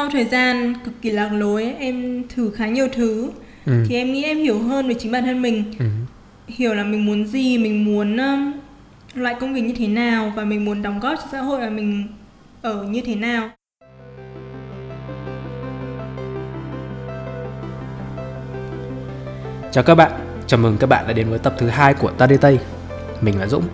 sau thời gian cực kỳ lạc lối em thử khá nhiều thứ. Ừ. thì em nghĩ em hiểu hơn về chính bản thân mình. Ừ. hiểu là mình muốn gì mình muốn um, loại công việc như thế nào và mình muốn đóng góp cho xã hội và mình ở như thế nào. Chào các bạn, chào mừng các bạn đã đến với tập thứ hai của Ta Đi Tây. Mình là Dũng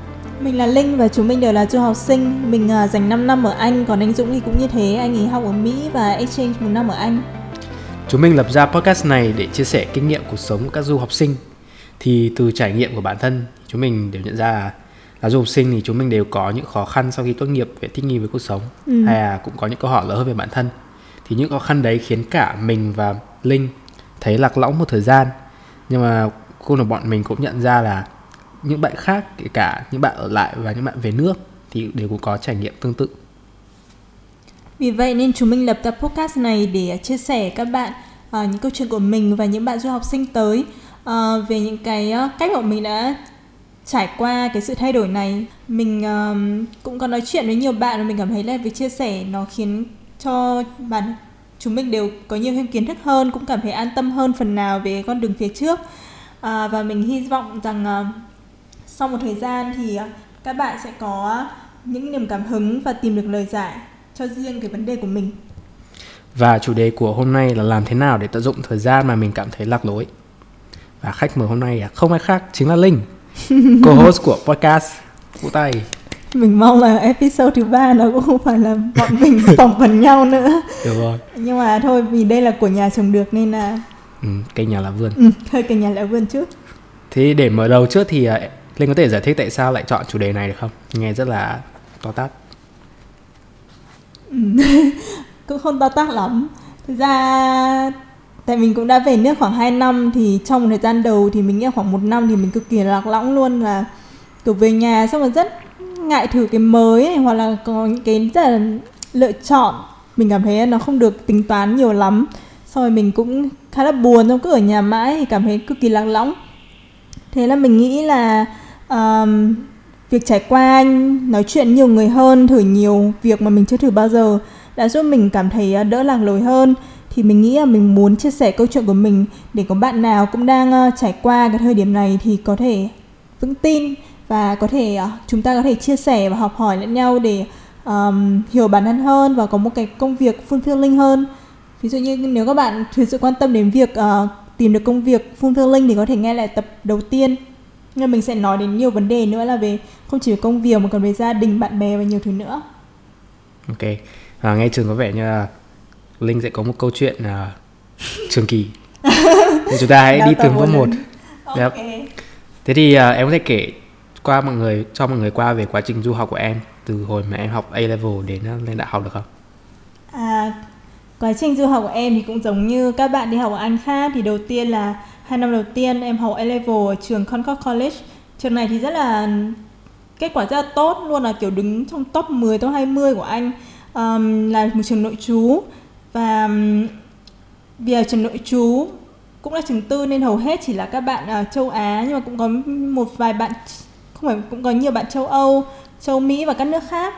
Mình là Linh và chúng mình đều là du học sinh. Mình uh, dành 5 năm ở Anh, còn anh Dũng thì cũng như thế. Anh ấy học ở Mỹ và exchange một năm ở Anh. Chúng mình lập ra podcast này để chia sẻ kinh nghiệm cuộc sống của các du học sinh. Thì từ trải nghiệm của bản thân, chúng mình đều nhận ra là là du học sinh thì chúng mình đều có những khó khăn sau khi tốt nghiệp về thích nghi với cuộc sống ừ. hay là cũng có những câu hỏi lớn hơn về bản thân. Thì những khó khăn đấy khiến cả mình và linh thấy lạc lõng một thời gian. Nhưng mà cô là bọn mình cũng nhận ra là những bạn khác kể cả những bạn ở lại và những bạn về nước thì đều cũng có trải nghiệm tương tự. Vì vậy nên chúng mình lập tập podcast này để chia sẻ các bạn uh, những câu chuyện của mình và những bạn du học sinh tới uh, về những cái uh, cách mà mình đã trải qua cái sự thay đổi này. Mình uh, cũng có nói chuyện với nhiều bạn và mình cảm thấy là việc chia sẻ nó khiến cho bản chúng mình đều có nhiều thêm kiến thức hơn cũng cảm thấy an tâm hơn phần nào về con đường phía trước. À, và mình hy vọng rằng uh, sau một thời gian thì uh, các bạn sẽ có những niềm cảm hứng và tìm được lời giải cho riêng cái vấn đề của mình. Và chủ đề của hôm nay là làm thế nào để tận dụng thời gian mà mình cảm thấy lạc lối. Và khách mời hôm nay không ai khác chính là linh co-host của podcast Vũ Tay. Mình mong là episode thứ ba nó cũng không phải là bọn mình phỏng vấn nhau nữa. Được rồi. Nhưng mà thôi vì đây là của nhà trồng được nên là ừ, cây nhà là vườn. Ừ, hơi cây nhà là vườn trước. Thế để mở đầu trước thì uh, linh có thể giải thích tại sao lại chọn chủ đề này được không? Nghe rất là to tát. Ừ. Cũng không to tát lắm. Thực ra tại mình cũng đã về nước khoảng 2 năm thì trong thời gian đầu thì mình nghĩ khoảng một năm thì mình cực kỳ lạc lõng luôn là kiểu về nhà xong rồi rất ngại thử cái mới này, hoặc là có những cái rất là lựa chọn. Mình cảm thấy nó không được tính toán nhiều lắm. Xong rồi mình cũng khá là buồn xong cứ ở nhà mãi thì cảm thấy cực kỳ lạc lõng. Thế là mình nghĩ là um, việc trải qua nói chuyện nhiều người hơn thử nhiều việc mà mình chưa thử bao giờ đã giúp mình cảm thấy ờ, đỡ lạc lối hơn. Thì mình nghĩ là mình muốn chia sẻ câu chuyện của mình để có bạn nào cũng đang uh, trải qua cái thời điểm này thì có thể vững tin và có thể uh, chúng ta có thể chia sẻ và học hỏi lẫn nhau để um, hiểu bản thân hơn và có một cái công việc fulfilling hơn. Ví dụ như nếu các bạn thực sự quan tâm đến việc uh, tìm được công việc fulfilling thì có thể nghe lại tập đầu tiên nhưng mình sẽ nói đến nhiều vấn đề nữa là về không chỉ về công việc mà còn về gia đình bạn bè và nhiều thứ nữa. Ok. À, nghe trường có vẻ như là linh sẽ có một câu chuyện uh, trường kỳ. Thì chúng ta hãy đi từng bước một okay. thế thì uh, em có thể kể qua mọi người cho mọi người qua về quá trình du học của em từ hồi mà em học A level đến lên đại học được không? À, quá trình du học của em thì cũng giống như các bạn đi học ở Anh khác. Thì đầu tiên là hai năm đầu tiên em học A level ở trường Concord College trường này thì rất là kết quả rất là tốt luôn là kiểu đứng trong top 10 top 20 của Anh um, là một trường nội trú và um, vì là trường nội trú cũng là trường tư nên hầu hết chỉ là các bạn ở châu Á nhưng mà cũng có một vài bạn không phải cũng có nhiều bạn châu Âu, châu Mỹ và các nước khác.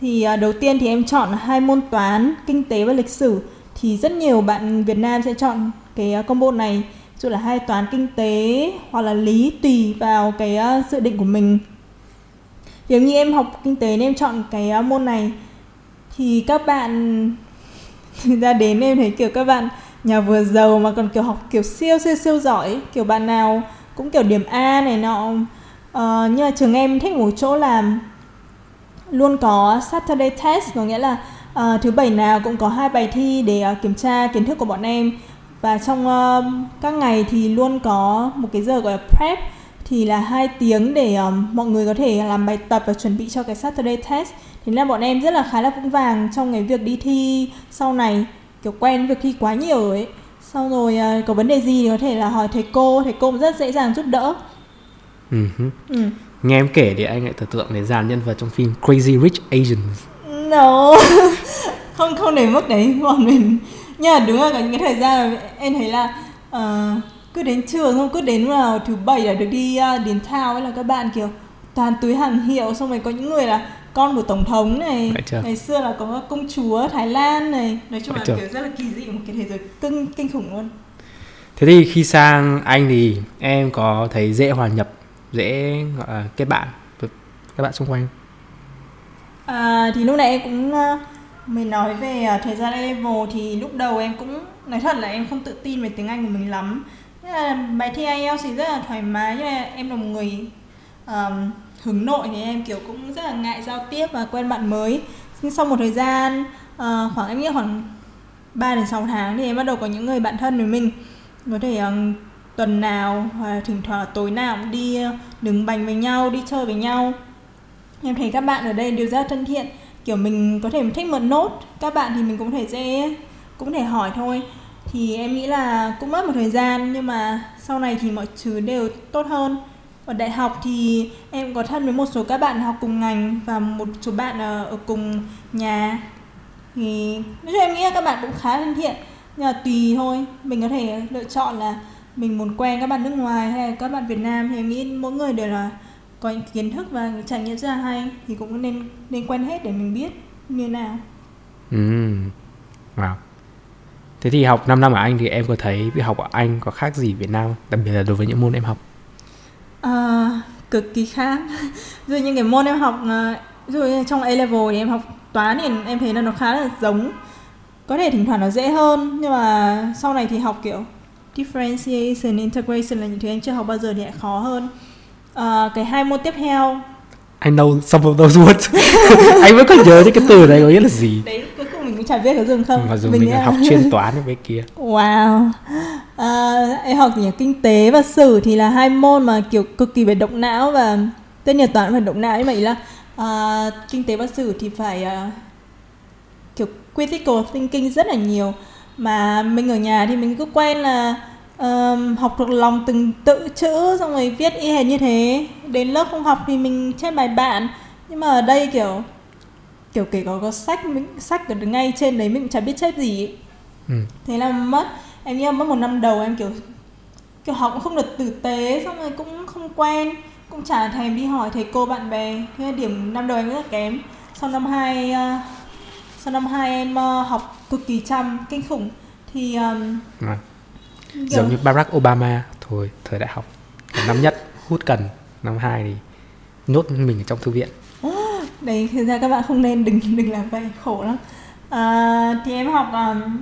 Thì uh, đầu tiên thì em chọn hai môn toán, kinh tế và lịch sử. Thì rất nhiều bạn Việt Nam sẽ chọn cái ờ, combo này, dù là hai toán kinh tế hoặc là lý tùy vào cái uh, dự định của mình. Nếu như em học kinh tế nên em chọn cái uh, môn này thì các bạn ra đến em thấy kiểu các bạn nhà vừa giàu mà còn kiểu học kiểu siêu siêu siêu giỏi kiểu bạn nào cũng kiểu điểm A này nọ uh, nhưng mà trường em thích một chỗ là luôn có Saturday test có nghĩa là uh, thứ bảy nào cũng có hai bài thi để uh, kiểm tra kiến thức của bọn em và trong uh, các ngày thì luôn có một cái giờ gọi là prep thì là hai tiếng để um, mọi người có thể làm bài tập và chuẩn bị cho cái Saturday test thế nên bọn em rất là khá là vững vàng trong cái việc đi thi sau này kiểu quen việc thi quá nhiều ấy sau rồi uh, có vấn đề gì thì có thể là hỏi thầy cô thầy cô rất dễ dàng giúp đỡ Uh-huh. Ừ. Nghe em kể thì anh lại tưởng tượng đến dàn nhân vật trong phim Crazy Rich Asians. No, không không đến mức đấy bọn mình. Nhưng mà đúng là những cái thời gian mà em thấy là uh, cứ đến trường không cứ đến vào thứ bảy là được đi uh, đến thao ấy là các bạn kiểu toàn túi hàng hiệu xong rồi có những người là con của tổng thống này ngày xưa là có công chúa Thái Lan này nói chung là kiểu rất là kỳ dị một cái thế giới kinh kinh khủng luôn Thế thì khi sang Anh thì em có thấy dễ hòa nhập, dễ gọi là kết bạn với các bạn xung quanh? À, thì lúc nãy em cũng ờ, mình nói về à, thời gian A level thì lúc đầu em cũng nói thật là em không tự tin về tiếng Anh của mình lắm. Thế là bài thi IELTS thì rất là thoải mái nhưng mà em là một người um, hướng nội thì em kiểu cũng rất là ngại giao tiếp và quen bạn mới. Nhưng sau một thời gian uh, khoảng em nghĩ khoảng 3 đến 6 tháng thì em bắt đầu có những người bạn thân với mình. Có thể uh, tuần nào hoặc thỉnh thoảng tối nào cũng đi ờ, đứng bành với nhau, đi chơi với nhau em thấy các bạn ở đây đều rất thân thiện kiểu mình có thể thích một nốt các bạn thì mình cũng thể dễ cũng thể hỏi thôi. Thì em nghĩ là cũng mất một thời gian nhưng mà sau này thì mọi thứ đều tốt hơn. Ở đại học thì em có thân với một số các bạn học cùng ngành và một số bạn ở, ở cùng nhà. Thì nói chung em nghĩ là các bạn cũng khá thân thiện nhưng mà tùy thôi. Mình có thể lựa chọn là mình muốn quen các bạn nước ngoài hay là các bạn Việt Nam thì em nghĩ mỗi người đều là có những kiến thức và những trải nghiệm rất là hay thì cũng nên nên quen hết để mình biết như nào Ừm, Wow. Thế thì học 5 năm ở Anh thì em có thấy việc học ở Anh có khác gì Việt Nam? Đặc biệt là đối với những môn em học. À, cực kỳ khác dụ như cái môn em học dụ như trong A-level thì em học toán thì em thấy là nó khá là giống Có thể thỉnh thoảng nó dễ hơn Nhưng mà sau này thì học kiểu Differentiation, integration là những thứ em chưa học bao giờ thì lại khó hơn à, Cái hai môn tiếp theo I know some of those words. anh vẫn còn nhớ những cái từ này có nghĩa là gì. Đấy cuối cùng mình cũng chả biết có dùng không Mặc dù mình là là- học chuyên toán ở bên kia. Wow à, Em học nhỉ? Kinh tế và sử thì là hai môn mà kiểu cực kỳ phải động não và tất nhiên toán phải động não nhưng mà ý là à, kinh tế và sử thì phải à, kiểu critical thinking rất là nhiều mà mình ở nhà thì mình cứ quen là ờm, học thuộc lòng từng tự chữ xong rồi viết y hệt như thế. Đến lớp không học thì mình chép bài bạn. Nhưng mà ở đây kiểu kiểu kể có có sách mình sách ở ngay trên đấy mình chả biết chép gì. Ừ. thế là mất em nghĩ là mất một năm đầu em kiểu kiểu học cũng không được tử tế xong rồi cũng không quen. Cũng chả thèm đi hỏi thầy cô bạn bè. Thế là điểm năm đầu em rất là kém. Sau năm hai ờ, sau năm hai em ờ, học cực kỳ chăm kinh khủng. Thì um, kiểu, Giống như Barack Obama thôi, thời đại học. Năm nhất hút cần, năm hai thì nhốt mình ở trong thư viện. đấy thực ra các bạn không nên đừng đừng làm vậy khổ lắm à, thì em học um,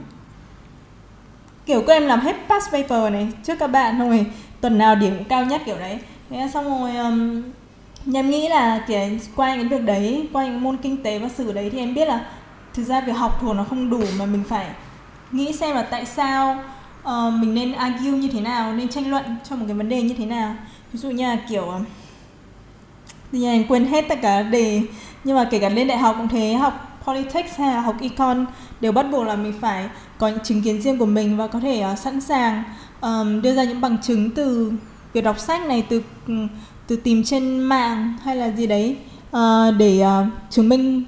kiểu các em làm hết past paper này trước các bạn xong rồi tuần nào điểm cao nhất kiểu đấy thế xong rồi um, em nghĩ là kiểu qua những cái việc đấy qua những môn kinh tế và sử đấy thì em biết là thực ra việc học thuộc nó không đủ mà mình phải nghĩ xem là tại sao uh, mình nên argue như thế nào nên tranh luận cho một cái vấn đề như thế nào? Ví dụ như là kiểu ờ, thì em quên hết tất cả đề nhưng mà kể cả lên đại học cũng thế học politics hay là học econ đều bắt buộc là mình phải có những chứng kiến riêng của mình và có thể uh, sẵn sàng um, đưa ra những bằng chứng từ việc đọc sách này từ ừ, từ tìm trên mạng hay là gì đấy uh, để uh, chứng minh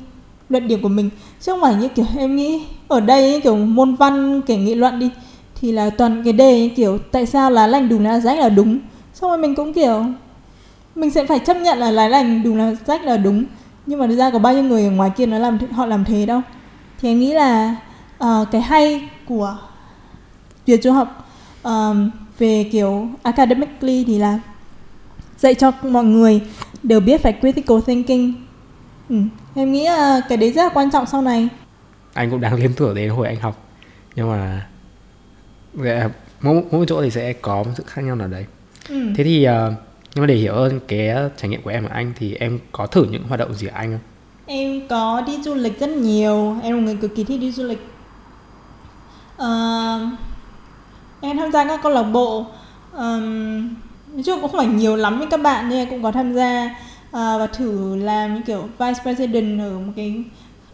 luận điểm của mình. Chứ không phải như kiểu em nghĩ ở đây ấy, kiểu môn văn kể nghị luận đi thì là toàn cái đề kiểu tại sao lá lành đùm lá rách là đúng xong rồi mình cũng kiểu mình sẽ phải chấp nhận là lá lành đùm lá rách là đúng nhưng mà thực ra có bao nhiêu người ở ngoài kia nó làm họ làm thế đâu thì em nghĩ là uh, cái hay của việc du học uh, về kiểu academically thì là dạy cho mọi người đều biết phải critical thinking ừ. em nghĩ uh, cái đấy rất là quan trọng sau này Anh cũng đang liên tưởng đến hồi anh học. Nhưng mà mỗi, mỗi chỗ thì sẽ có một sự khác nhau nào đấy. ừ. Thế thì ờ, nhưng mà để hiểu hơn cái trải nghiệm của em ở Anh thì em có thử những hoạt động gì ở Anh không? Em có đi du lịch rất nhiều Em là người cực kỳ thích đi du lịch Ờ, Em tham gia các câu lạc bộ um, Nói chung cũng không phải nhiều lắm với các bạn Nhưng em cũng có tham gia ờ, Và thử làm như kiểu Vice President Ở một cái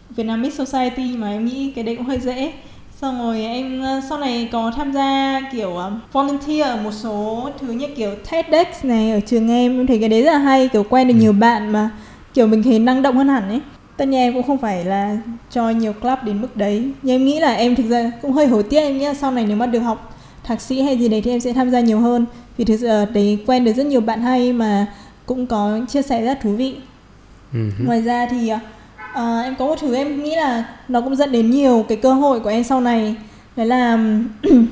Vietnamese Society Mà em nghĩ cái đấy cũng hơi dễ Xong rồi em ờ, sau này có tham gia kiểu um, volunteer ở một số thứ như kiểu TEDx này ở trường em Em thấy cái đấy rất là hay Kiểu quen được nhiều bạn mà kiểu mình thấy năng động hơn hẳn ấy. Tất nhiên em cũng không phải là cho nhiều club đến mức đấy nhưng em nghĩ là em thực ra cũng hơi hối tiếc em nghĩ là sau này nếu mà được học thạc sĩ hay gì đấy thì em sẽ tham gia nhiều hơn. Vì thực ra đấy quen được rất nhiều bạn hay mà cũng có chia sẻ rất thú vị. Ừ hứ. ngoài ra thì ờ, em có một thứ em nghĩ là nó cũng dẫn đến nhiều cái cơ hội của em sau này. Đấy là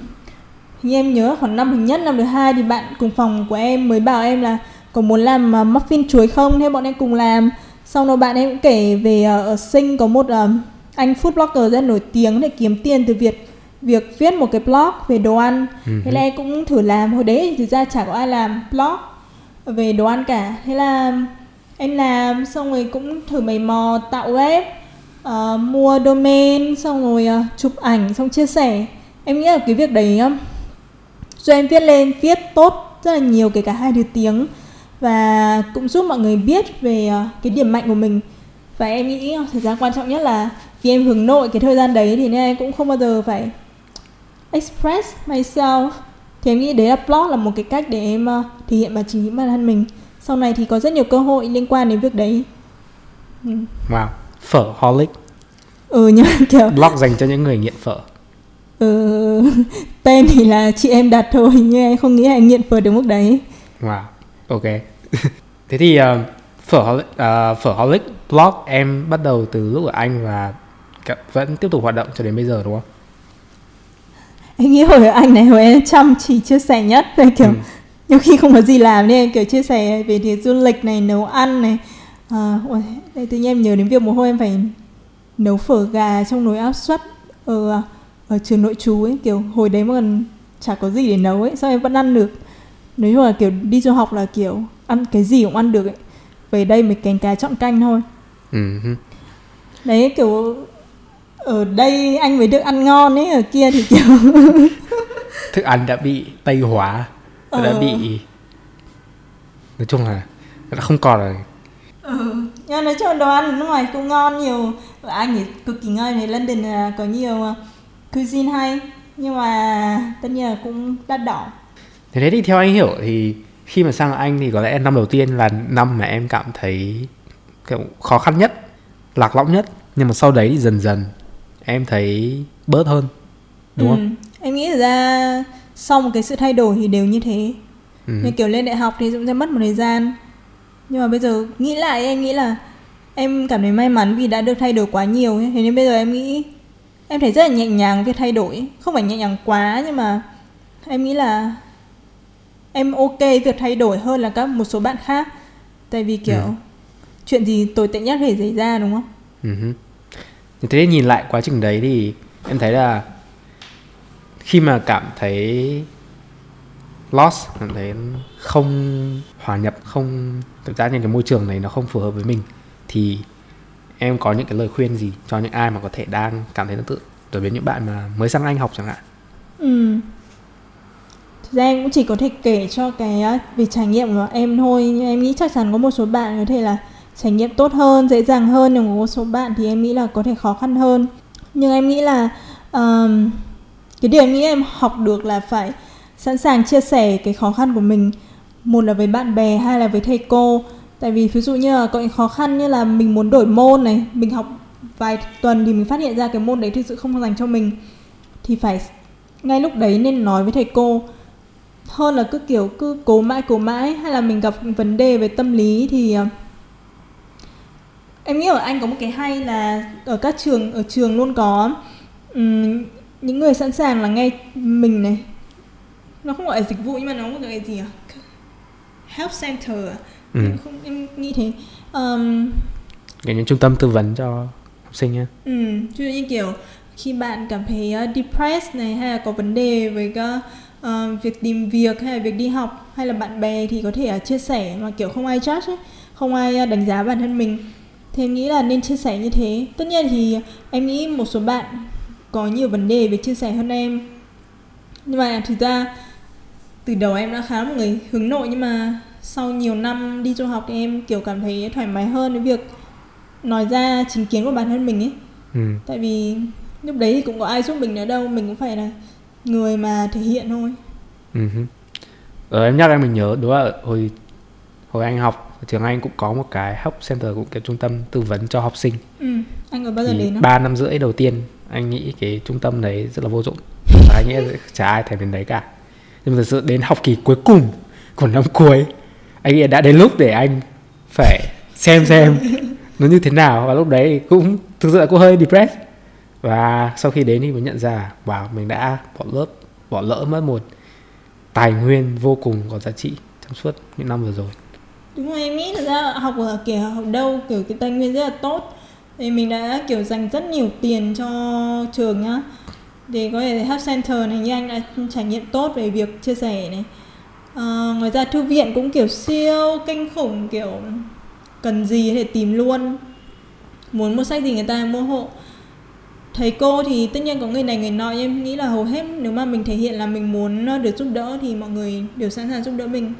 như em nhớ khoảng năm thứ nhất năm thứ hai thì bạn cùng phòng của em mới bảo em là có muốn làm uh, muffin chuối không? Thế bọn em cùng làm. Xong rồi bạn em cũng kể về ờ, ở sinh có một ờ, anh food blogger rất nổi tiếng để kiếm tiền từ việc việc viết một cái blog về đồ ăn. Ừ. Thế là em cũng thử làm. Hồi đấy thì thực ra chả có ai làm blog về đồ ăn cả. Thế là em làm xong rồi cũng thử mày mò tạo web uh, mua domain xong rồi uh, chụp ảnh xong chia sẻ. Em nghĩ là cái việc đấy um, cho em viết lên viết tốt rất là nhiều kể cả hai thứ tiếng và cũng giúp mọi người biết về uh, cái điểm mạnh của mình. Và em nghĩ thời gian quan trọng nhất là vì em hướng nội cái thời gian đấy thì nên em cũng không bao giờ phải express myself. Thì em nghĩ đấy là blog là một cái cách để em uh, thể hiện bản chính bản thân mình sau này thì có rất nhiều cơ hội liên quan đến việc đấy ừ, Wow. Phở holic, ừ nhưng kiểu blog dành cho những người nghiện phở. ừ, tên thì là chị em đặt thôi nhưng em không nghĩ là nghiện phở đến mức đấy Wow. Ok. Thế thì uh, phở holic, uh, phở holic blog em bắt đầu từ lúc ở Anh và vẫn tiếp tục hoạt động cho đến bây giờ đúng không? em nghĩ hồi ở anh này hồi em chăm chỉ chia sẻ nhất về kiểu Ừ. nhiều khi không có gì làm nên kiểu chia sẻ về thì du lịch này nấu ăn này. À, ôi, đây tự nhiên em nhớ đến việc một hôm em phải nấu phở gà trong nồi áp suất ở ở trường nội trú ấy. Kiểu hồi đấy mà còn chả có gì để nấu ấy sao em vẫn ăn được? Nói chung là kiểu đi du học là kiểu ăn cái gì cũng ăn được ấy. Về đây mới cánh cá chọn canh thôi. Ừ đấy kiểu ở đây anh mới được ăn ngon ấy ở kia thì kiểu Thức ăn đã bị tây hóa, đã Ờ. bị nói chung là đã không còn là ừ. nhưng nói chung là đồ ăn ở nước ngoài cũng ngon nhiều ở anh thì cực kỳ ngon thì London là có nhiều uh, cuisine hay nhưng mà tất nhiên là cũng đắt đỏ Thế thì theo anh hiểu thì khi mà sang Anh thì có lẽ năm đầu tiên là năm mà em cảm thấy khó khăn nhất, lạc lõng nhất. Nhưng mà sau đấy thì dần dần em thấy bớt hơn. Đúng không? Ừ. em nghĩ ra sau một cái sự thay đổi thì đều như thế Ừ. như kiểu lên đại học thì cũng sẽ mất một thời gian nhưng mà bây giờ nghĩ lại em nghĩ là em cảm thấy may mắn vì đã được thay đổi quá nhiều ấy. thế nên bây giờ em nghĩ em thấy rất là nhẹ nhàng việc thay đổi không phải nhẹ nhàng quá nhưng mà em nghĩ là em ok việc thay đổi hơn là các một số bạn khác tại vì kiểu Ừ. chuyện gì tồi tệ nhất có thể xảy ra đúng không Ừ thế nhìn lại quá trình đấy thì em thấy là khi mà cảm thấy lost, cảm thấy không hòa nhập, không thực ra những cái môi trường này nó không phù hợp với mình thì em có những cái lời khuyên gì cho những ai mà có thể đang cảm thấy tương tự đối với những bạn mà mới sang Anh học chẳng hạn. Ừ. Thực ra em cũng chỉ có thể kể cho cái việc trải nghiệm của em thôi Nhưng em nghĩ chắc chắn có một số bạn có thể là trải nghiệm tốt hơn, dễ dàng hơn Nhưng có một số bạn thì em nghĩ là có thể khó khăn hơn Nhưng em nghĩ là um, cái điều em nghĩ em học được là phải sẵn sàng chia sẻ cái khó khăn của mình Một là với bạn bè, hai là với thầy cô. Tại vì ví dụ như là có những khó khăn như là mình muốn đổi môn này Mình học vài tuần thì mình phát hiện ra cái môn đấy thực sự không dành cho mình Thì phải ngay lúc đấy nên nói với thầy cô. Hơn là cứ kiểu cứ cố mãi cố mãi hay là mình gặp vấn đề về tâm lý thì ờ, em nghĩ ở anh có một cái hay là ở các trường ở trường luôn có um, những người sẵn sàng là nghe mình này nó không gọi là dịch vụ nhưng mà nó có cái gì à help center à? Ừ. em không em nghĩ thế Ờm, Cái những trung tâm tư vấn cho học sinh nhé. Ừ, ví dụ như kiểu khi bạn cảm thấy uh, depressed này hay là có vấn đề với cái, uh, việc tìm việc hay là việc đi học hay là bạn bè thì có thể uh, chia sẻ mà kiểu không ai judge ấy, không ai uh, đánh giá bản thân mình. Thì em nghĩ là nên chia sẻ như thế. Tất nhiên thì em nghĩ một số bạn có nhiều vấn đề về chia sẻ hơn em. Nhưng mà thực ra từ đầu em đã khá là một người hướng nội nhưng mà sau nhiều năm đi du học thì em kiểu cảm thấy thoải mái hơn với việc nói ra chính kiến của bản thân mình ấy Ừ. tại vì lúc đấy thì cũng có ai giúp mình nữa đâu mình cũng phải là người mà thể hiện thôi Ừ. Ờ, em nhắc em mình nhớ đúng là hồi hồi anh học trường anh cũng có một cái help center cũng cái trung tâm tư vấn cho học sinh ừ anh có bao giờ thì đến không ba năm rưỡi đầu tiên anh nghĩ cái trung tâm đấy rất là vô dụng. Và anh nghĩ là chả ai thèm đến đấy cả. Nhưng mà thực sự đến học kỳ cuối cùng của năm cuối, anh nghĩ đã đến lúc để anh phải xem xem nó như thế nào. Và lúc đấy cũng, thực sự là cũng hơi depressed. Và sau khi đến thì mới nhận ra, wow, mình đã bỏ lớp, bỏ lỡ mất một tài nguyên vô cùng có giá trị trong suốt những năm vừa rồi. Đúng rồi, em nghĩ thật ra học ở, kiểu, học đâu, kiểu, cái tài nguyên rất là tốt thì mình đã kiểu dành rất nhiều tiền cho trường nhá. Để có thể help center này như anh đã trải nghiệm tốt về việc chia sẻ này. À, ngoài ra thư viện cũng kiểu siêu kinh khủng kiểu cần gì thì tìm luôn. Muốn mua sách gì người ta mua hộ. Thầy cô thì tất nhiên có người này người nọ em nghĩ là hầu hết nếu mà mình thể hiện là mình muốn ờ, được giúp đỡ thì mọi người đều sẵn sàng giúp đỡ mình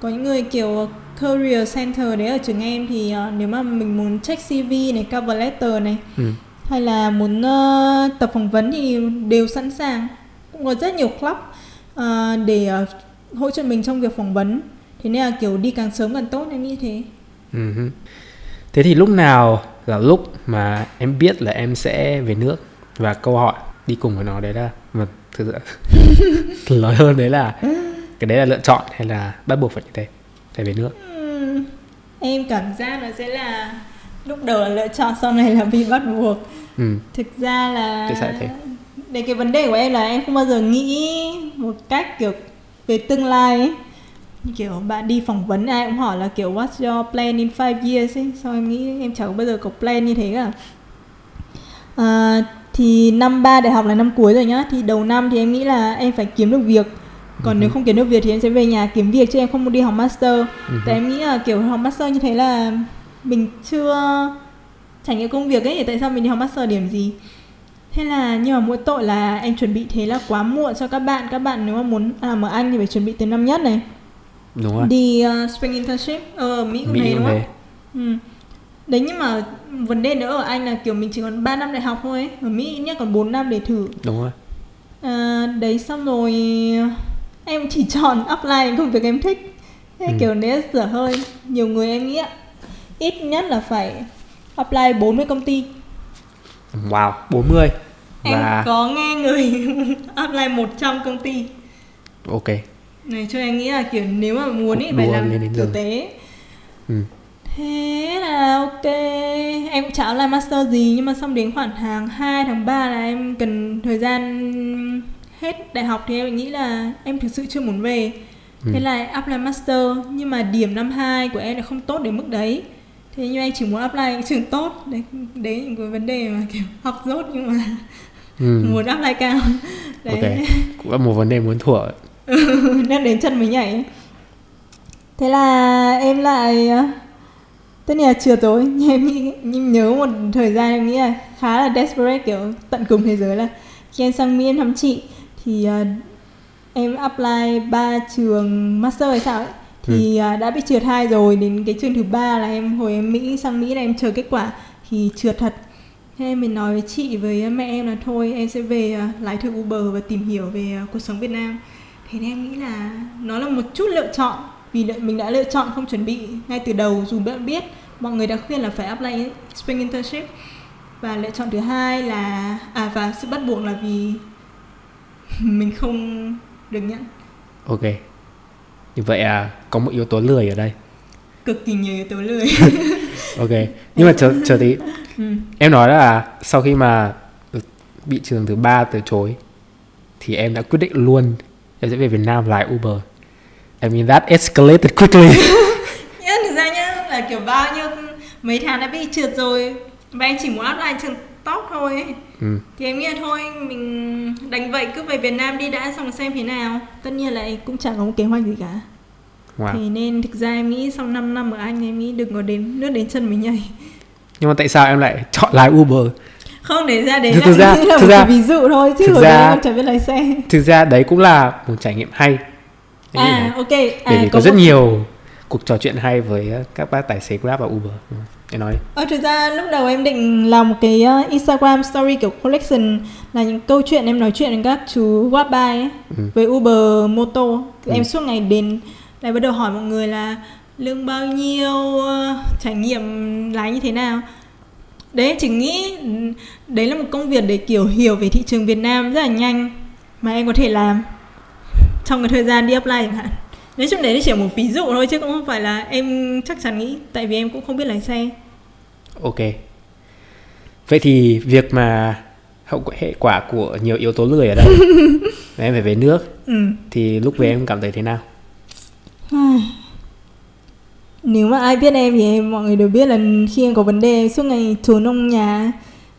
có những người kiểu career center đấy ở trường em thì uh, nếu mà mình muốn check CV này cover letter này ừ. hay là muốn uh, tập phỏng vấn thì đều sẵn sàng. Cũng có rất nhiều club uh, để uh, hỗ trợ mình trong việc phỏng vấn. Thế nên là kiểu đi càng sớm càng tốt em nghĩ thế. Uh-huh. thế thì lúc nào là lúc mà em biết là em sẽ về nước? Và câu hỏi đi cùng với nó đấy là mà thực sự nói hơn đấy là cái đấy là lựa chọn hay là bắt buộc phải như thế? Phải về nước em cảm giác nó sẽ là lúc đầu là lựa chọn sau này là bị bắt buộc. Ừ. thực ra là tại sao thế. Để cái vấn đề của em là em không bao giờ nghĩ một cách kiểu về tương lai ấy. Kiểu bạn đi phỏng vấn ai cũng hỏi là kiểu what's your plan in five years? ấy. Sao em nghĩ em chẳng bao giờ có plan như thế cả. À, thì năm ba đại học là năm cuối rồi nhá. Thì đầu năm thì em nghĩ là em phải kiếm được việc còn uh-huh. nếu không kiếm được việc thì em sẽ về nhà kiếm việc chứ em không muốn đi học master. Uh-huh. tại em nghĩ là kiểu học master như thế là mình chưa trải nghiệm công việc ấy thì tại sao mình đi học master điểm gì? Thế là nhưng mà mỗi tội là em chuẩn bị thế là quá muộn cho các bạn. Các bạn nếu mà muốn làm ở anh thì phải chuẩn bị từ năm nhất này. Đúng rồi. Đi uh, spring internship ở mỹ cũng thế đúng không? ừ. đấy nhưng mà vấn đề nữa ở anh là kiểu mình chỉ còn 3 năm đại học thôi ấy. ở mỹ nhất còn 4 năm để thử. Đúng rồi. À, đấy xong rồi em chỉ chọn apply công việc em thích. Thế ừ. kiểu đấy dở hơi nhiều người em nghĩ ít nhất là phải apply 40 công ty. Wow 40 em và... có nghe người apply 100 công ty. Ok. Này cho em nghĩ là kiểu nếu mà muốn ý phải làm tử tế. Ừ. thế là ok. Em cũng chả làm master gì nhưng mà xong đến khoảng tháng 2 tháng 3 là em cần thời gian hết đại học thì em nghĩ là em thực sự chưa muốn về. Ừ. thế là apply master nhưng mà điểm năm 2 của em là không tốt đến mức đấy. Thế nhưng anh chỉ muốn apply trường tốt. Đấy đấy những cái vấn đề mà kiểu học dốt nhưng mà ừ. muốn apply cao. Đấy. ok cũng là một vấn đề muốn thủa nên đến chân mới nhảy. Thế là em lại ờ, tất nhiên là chiều tối. Nhưng em, nghĩ, em nhớ một thời gian em nghĩ là khá là desperate kiểu tận cùng thế giới là khi em sang mỹ em thăm chị thì uh, em apply ba trường master hay sao ấy. Thì ừ. uh, đã bị trượt hai rồi đến cái trường thứ ba là em hồi em mỹ sang mỹ là em chờ kết quả. Thì trượt thật. Thế em mình nói với chị với mẹ em là thôi em sẽ về uh, lái thử uber và tìm hiểu về uh, cuộc sống việt nam. Thế nên em nghĩ là nó là một chút lựa chọn vì mình đã lựa chọn không chuẩn bị ngay từ đầu dù bạn biết mọi người đã khuyên là phải apply spring internship. Và lựa chọn thứ hai là à và sự bắt buộc là vì mình không được nhận. Ok. Như vậy à có một yếu tố lười ở đây. Cực kỳ nhiều yếu tố lười. Ok. Nhưng mà chờ chờ tí. Ừ. em nói là sau khi mà bị trường thứ ba từ chối thì em đã quyết định luôn em sẽ về Việt Nam lái Uber. I mean that escalated quickly. Nhá thực ra nhá là kiểu bao nhiêu mấy tháng đã bị trượt rồi. Và anh chỉ muốn apply trường top thôi. Ừ. thì em nghĩ là thôi mình đánh vậy cứ về Việt Nam đi đã xong xem thế nào. Tất nhiên là cũng chẳng có một kế hoạch gì cả. Wow. thì nên thực ra em nghĩ sau 5 năm ở Anh em nghĩ đừng có đến nước đến chân mình nhảy. Nhưng mà tại sao em lại chọn lái Uber? Không để ra đấy thực ra, là thực ra, ví dụ thôi chứ hồi đấy em chẳng biết lái xe. thực ra đấy cũng là một trải nghiệm hay. À ok. à, bởi vì có, có rất một... nhiều cuộc trò chuyện hay với các bác tài xế Grab và Uber em nói Ờ, thực ra lúc đầu em định làm một cái uh, Instagram story kiểu collection là những câu chuyện em nói chuyện với các chú Grab ấy ừ. với Uber Moto ừ. em suốt ngày đến lại bắt đầu hỏi mọi người là lương bao nhiêu uh, trải nghiệm lái như thế nào đấy chỉ nghĩ đấy là một công việc để kiểu hiểu về thị trường Việt Nam rất là nhanh mà em có thể làm trong cái thời gian đi apply chẳng hạn nói chung đấy chỉ là một ví dụ thôi chứ cũng không phải là em chắc chắn nghĩ tại vì em cũng không biết lái xe ok vậy thì việc mà hậu quả hệ quả của nhiều yếu tố lười ở đây em phải về nước ừ. thì lúc về em cảm thấy thế nào nếu mà ai biết em thì em mọi người đều biết là khi em có vấn đề suốt ngày trốn trong nhà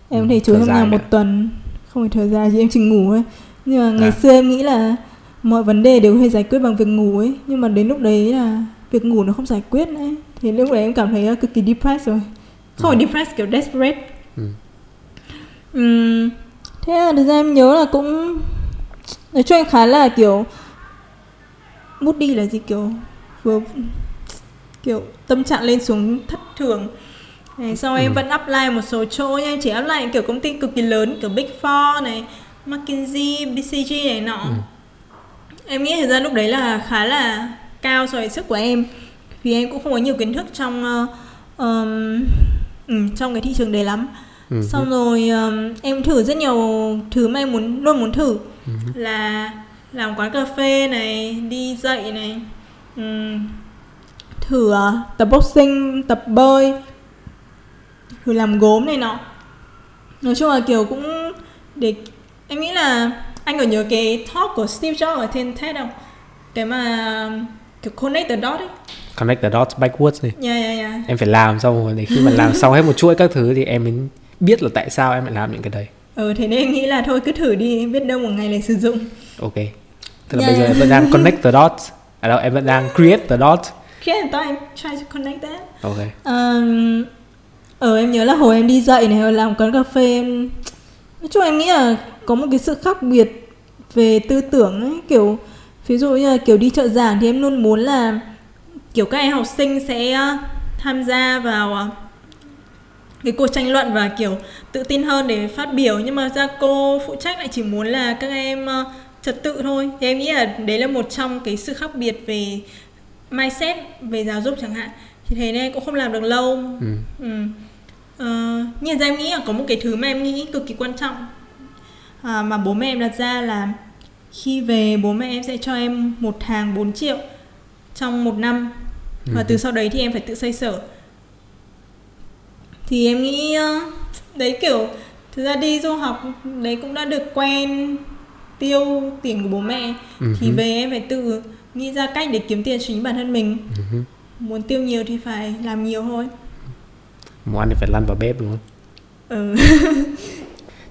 em Ừ, có thể trốn thở trong nhà nữa. một tuần không phải thời gian thì em chỉ ngủ ấy nhưng mà ngày À. xưa em nghĩ là mọi vấn đề đều thể giải quyết bằng việc ngủ ấy nhưng mà đến lúc đấy là việc ngủ nó không giải quyết ấy. thì lúc đấy em cảm thấy cực kỳ depressed rồi không phải Ừ. depressed kiểu desperate Ừ. Ừm, thế là thực ra em nhớ là cũng nói chung em khá là kiểu bút đi là gì kiểu vừa kiểu tâm trạng lên xuống thất thường này, sau em Ừ. vẫn apply một số chỗ nha em chỉ apply kiểu công ty cực kỳ lớn kiểu Big Four này McKinsey, BCG này nọ Ừ. em nghĩ thời gian lúc đấy là khá là cao so với sức của em vì em cũng không có nhiều kiến thức trong ờm, ừ, trong cái thị trường đấy lắm Ừ. xong rồi um, em thử rất nhiều thứ mà em muốn luôn muốn thử Ừ. là làm quán cà phê này đi dạy này ừm, thử ờ, tập boxing tập bơi thử làm gốm này nọ nói chung là kiểu cũng để em nghĩ là anh có nhớ cái talk của Steve Jobs ở trên TED không? Cái mà kiểu connect the dot ấy. Connect the dots backwards này. Yeah yeah yeah. Em phải làm xong rồi để khi mà làm xong hết một chuỗi các thứ thì em mới biết là tại sao em lại làm những cái đấy. Ừ thế nên em nghĩ là thôi cứ thử đi biết đâu một ngày lại sử dụng. Ok. Tức là Yeah, bây giờ em vẫn đang connect the dots. À đâu em vẫn đang create the dots. Khi em thought em try to connect that. Ok. Um, ở em nhớ là hồi em đi dạy này hồi làm quán cà phê em nói chung em nghĩ là có một cái sự khác biệt về tư tưởng ấy kiểu ví dụ như là kiểu đi trợ giảng thì em luôn muốn là kiểu các em học sinh sẽ uh, tham gia vào uh, cái cuộc tranh luận và kiểu tự tin hơn để phát biểu nhưng mà ra cô phụ trách lại chỉ muốn là các em uh, trật tự thôi thì em nghĩ là đấy là một trong cái sự khác biệt về mindset về giáo dục chẳng hạn thì thế nên cũng không làm được lâu ừ. ừ. Ờ, nhưng ra em nghĩ là có một cái thứ mà em nghĩ cực kỳ quan trọng. À, mà bố mẹ em đặt ra là khi về bố mẹ em sẽ cho em một tháng 4 triệu trong một năm. Và Ừ. từ sau đấy thì em phải tự xoay sở. Thì em nghĩ ờ, đấy kiểu thực ra đi du học đấy cũng đã được quen tiêu tiền của bố mẹ. Ừ thì về em phải tự nghĩ ra cách để kiếm tiền chính bản thân mình. Ừ muốn tiêu nhiều thì phải làm nhiều thôi muốn ăn thì phải lăn vào bếp đúng không ừ.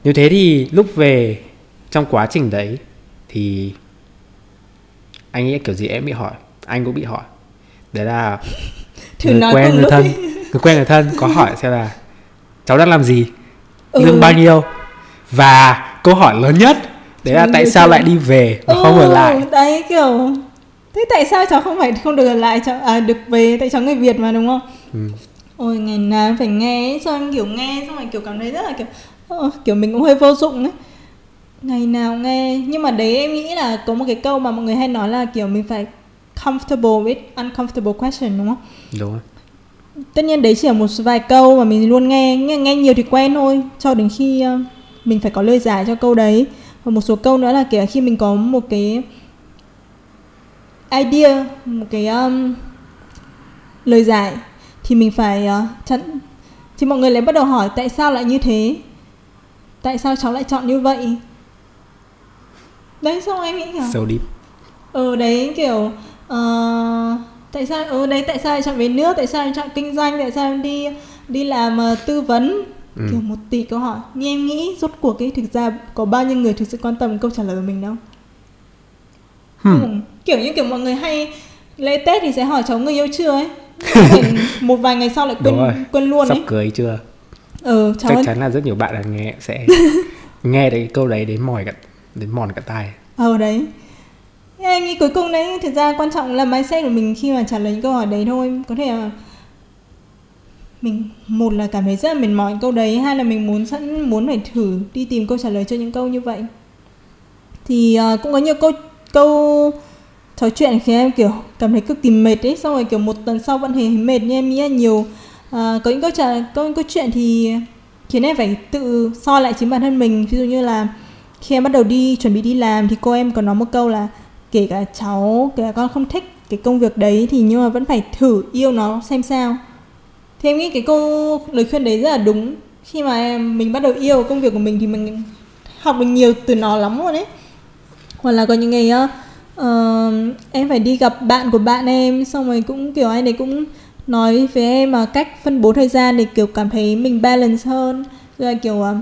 Nếu thế thì lúc về trong quá trình đấy thì anh nghĩ kiểu gì em bị hỏi, anh cũng bị hỏi. Đấy là Thử người nói quen người thân, người quen người thân có hỏi xem là cháu đang làm gì, Ừ. lương bao nhiêu và câu hỏi lớn nhất đấy là tại sao lại đi về mà không ở Ừ, lại. đấy kiểu thế tại sao cháu không phải không được ở lại cháu à, được về tại cháu người việt mà đúng không Ừ. ôi ngày nào em phải nghe ấy, sao em kiểu nghe xong rồi kiểu cảm thấy rất là kiểu ờ, kiểu mình cũng hơi vô dụng ấy. Ngày nào nghe nhưng mà đấy em nghĩ là có một cái câu mà mọi người hay nói là kiểu mình phải comfortable with uncomfortable question đúng không? Đúng rồi. tất nhiên đấy chỉ là một vài câu mà mình luôn nghe nghe, nghe nhiều thì quen thôi cho đến khi mình phải có lời giải cho câu đấy. Và một số câu nữa là kiểu khi mình có một cái idea một cái um, lời giải thì mình phải uh, chặn thì mọi người lại bắt đầu hỏi tại sao lại như thế? Tại sao cháu lại chọn như vậy? Đấy xong em nghĩ kiểu So deep. ừ đấy kiểu ờ, tại sao ừ đấy tại sao lại chọn về nước? Tại sao lại chọn kinh doanh? Tại sao em đi đi làm ờ, tư vấn? Ừ. kiểu một tỷ câu hỏi. Nhưng em nghĩ rốt cuộc cái thực ra có bao nhiêu người thực sự quan tâm câu trả lời của mình đâu? Hmm. Ừ, kiểu như kiểu mọi người hay lễ tết thì sẽ hỏi cháu người yêu chưa ấy một vài ngày sau lại quên quên luôn Sắp ấy cưới chưa? ừ Chắc chắn là rất nhiều bạn là nghe sẽ nghe cái câu đấy đến mỏi cả đến mòn cả tai. ờ đấy. Em nghĩ cuối cùng đấy thực ra quan trọng là mindset của mình khi mà trả lời những câu hỏi đấy thôi. Có thể là mình một là cảm thấy rất là mệt mỏi câu đấy hai là mình muốn sẵn muốn phải thử đi tìm câu trả lời cho những câu như vậy. Thì ờ, cũng có nhiều câu câu trò chuyện khiến em kiểu cảm thấy cực kỳ mệt ấy. Xong rồi kiểu một tuần sau vẫn thấy mệt nhưng em nghĩ là nhiều. À, có những câu trả có những câu chuyện thì khiến em phải tự soi lại chính bản thân mình. Ví dụ như là khi em bắt đầu đi chuẩn bị đi làm thì cô em có nói một câu là kể cả cháu kể cả con không thích cái công việc đấy thì nhưng mà vẫn phải thử yêu nó xem sao. Thì em nghĩ cái câu lời khuyên đấy rất là đúng. Khi mà em, mình bắt đầu yêu công việc của mình thì mình học được nhiều từ nó lắm luôn ấy. Hoặc là có những ngày uh, em phải đi gặp bạn của bạn em xong rồi cũng kiểu anh ấy cũng nói với em mà cách phân bố thời gian để kiểu cảm thấy mình balance hơn. Rồi là kiểu uh,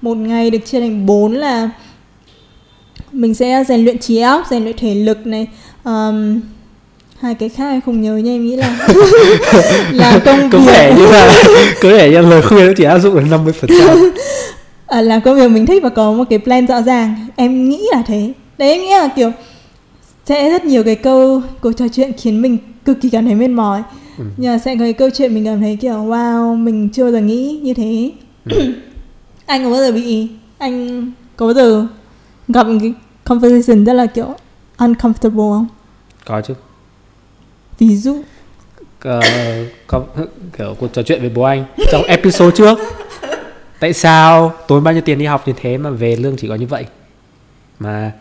một ngày được chia thành bốn là mình sẽ rèn luyện trí óc rèn luyện thể lực này. Um, hai cái khác em không nhớ nhưng em nghĩ là là công có việc. vẻ như là có vẻ như lời khuyên nó chỉ áp dụng được 50 phần trăm. À, làm công việc mình thích và có một cái plan rõ ràng. Em nghĩ là thế. Đấy em nghĩ là kiểu sẽ rất nhiều cái câu cuộc trò chuyện khiến mình cực kỳ cảm thấy mệt mỏi. Ừ. nhưng mà sẽ có cái câu chuyện mình cảm thấy kiểu wow mình chưa bao giờ nghĩ như thế. Ừ. anh có bao giờ bị anh có bao giờ gặp một cái conversation rất là kiểu uncomfortable không? Có chứ. Ví dụ. Ờ, có kiểu cuộc trò chuyện với bố anh trong episode trước. Tại sao tốn bao nhiêu tiền đi học như thế mà về lương chỉ có như vậy? Mà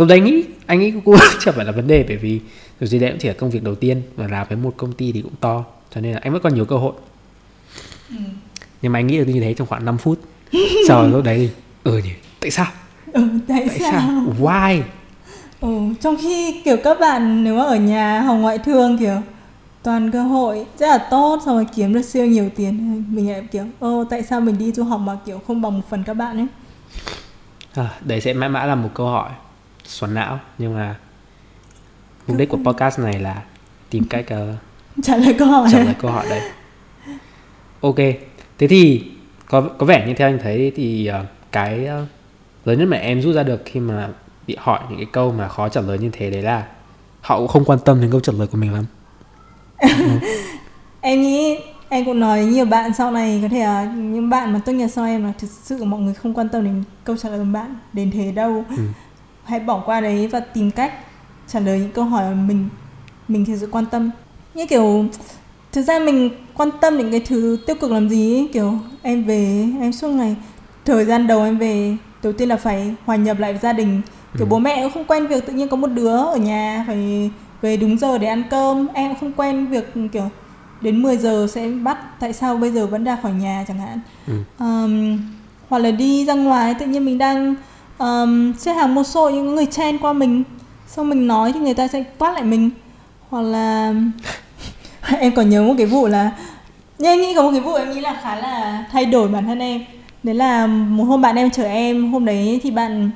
lúc đấy nghĩ anh nghĩ cũng chẳng phải là vấn đề bởi vì dù gì đấy cũng chỉ là công việc đầu tiên và làm với một công ty thì cũng to cho nên là anh vẫn còn nhiều cơ hội. Nhưng mà anh nghĩ được như thế trong khoảng 5 phút. Sau lúc đấy thì ừ nhỉ tại sao? Ừ, tại, tại sao, sao? Why? Ừ, trong khi kiểu các bạn nếu mà ở nhà học ngoại thương kiểu toàn cơ hội rất là tốt xong rồi kiếm được siêu nhiều tiền. Mình lại kiểu ô tại sao mình đi du học mà kiểu không bằng một phần các bạn ấy? À, đấy sẽ mãi mãi là một câu hỏi xoắn não. Nhưng mà mục đích của podcast này là tìm cách ờ, trả lời câu hỏi. trả lời câu hỏi đấy. Ok thế thì có có vẻ như theo anh thấy thì ờ, cái ờ, lớn nhất mà em rút ra được khi mà bị hỏi những cái câu mà khó trả lời như thế đấy là họ cũng không quan tâm đến câu trả lời của mình lắm. Em nghĩ em cũng nói nhiều bạn sau này có thể là những bạn mà tốt nghiệp sau em là thực sự mọi người không quan tâm đến câu trả lời của bạn đến thế đâu. Ừ. hãy bỏ qua đấy và tìm cách trả lời những câu hỏi mà mình mình thực sự quan tâm như kiểu thực ra mình quan tâm những cái thứ tiêu cực làm gì ấy. kiểu em về em suốt ngày thời gian đầu em về đầu tiên là phải hòa nhập lại với gia đình kiểu Ừ. bố mẹ cũng không quen việc tự nhiên có một đứa ở nhà phải về đúng giờ để ăn cơm em cũng không quen việc kiểu đến 10 giờ sẽ bắt tại sao bây giờ vẫn ra khỏi nhà chẳng hạn Ừ. um, hoặc là đi ra ngoài tự nhiên mình đang um, xếp hàng mua xôi những người chen qua mình. Xong mình nói thì người ta sẽ quát lại mình. Hoặc là em còn nhớ một cái vụ là nhưng em nghĩ có một cái vụ em nghĩ là khá là thay đổi bản thân em. Đấy là một hôm bạn em chở em hôm đấy thì bạn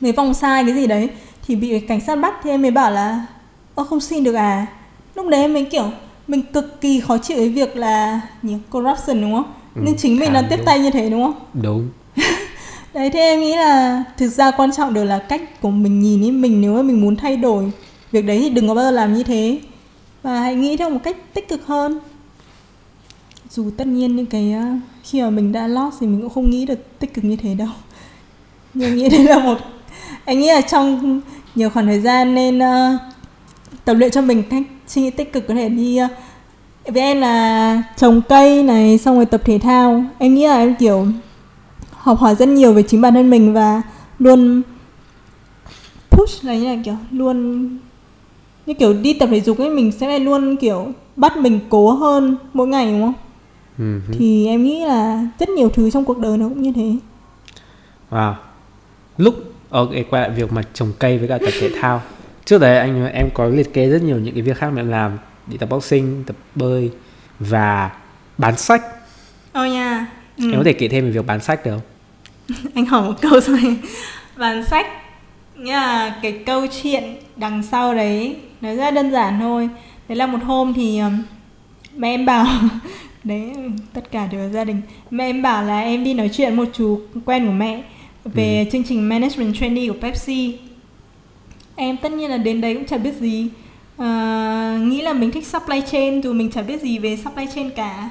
mới vòng sai cái gì đấy thì bị cảnh sát bắt thì em mới bảo là ơ không xin được à? Lúc đấy em mới kiểu mình cực kỳ khó chịu với việc là nhiều corruption đúng không? Ừ, nhưng chính mình là tiếp đúng. tay như thế đúng không? Đúng đấy thế em nghĩ là thực ra quan trọng đều là cách của mình nhìn ý mình nếu mà mình muốn thay đổi việc đấy thì đừng có bao giờ làm như thế. Và hãy nghĩ theo một cách tích cực hơn. Dù tất nhiên những cái ờ, khi mà mình đã lost thì mình cũng không nghĩ được tích cực như thế đâu. Nhưng nghĩ đây là một anh nghĩ là trong nhiều khoảng thời gian nên uh, tập luyện cho mình cách suy nghĩ tích cực có thể đi uh, với em là trồng cây này xong rồi tập thể thao. Em nghĩ là em kiểu học hỏi rất nhiều về chính bản thân mình và luôn push là như là kiểu luôn như kiểu đi tập thể dục ấy mình sẽ luôn kiểu bắt mình cố hơn mỗi ngày đúng không ừ. hứ. thì em nghĩ là rất nhiều thứ trong cuộc đời nó cũng như thế Wow. Lúc ok quay lại việc mà trồng cây với cả tập thể thao. Trước đấy anh em có liệt kê rất nhiều những cái việc khác mà em làm, đi tập boxing, tập bơi và bán sách. Ồ nha Em có thể kể thêm về việc bán sách được không? anh hỏi một câu rồi. Bán sách nghĩa là cái câu chuyện đằng sau đấy nó rất đơn giản thôi. Đấy là một hôm thì mẹ em bảo đấy tất cả đều là gia đình. Mẹ em bảo là em đi nói chuyện một chú quen của mẹ về chương trình management trainee của Pepsi. Em tất nhiên là đến đấy cũng chả biết gì. À, nghĩ là mình thích supply chain dù mình chả biết gì về supply chain cả.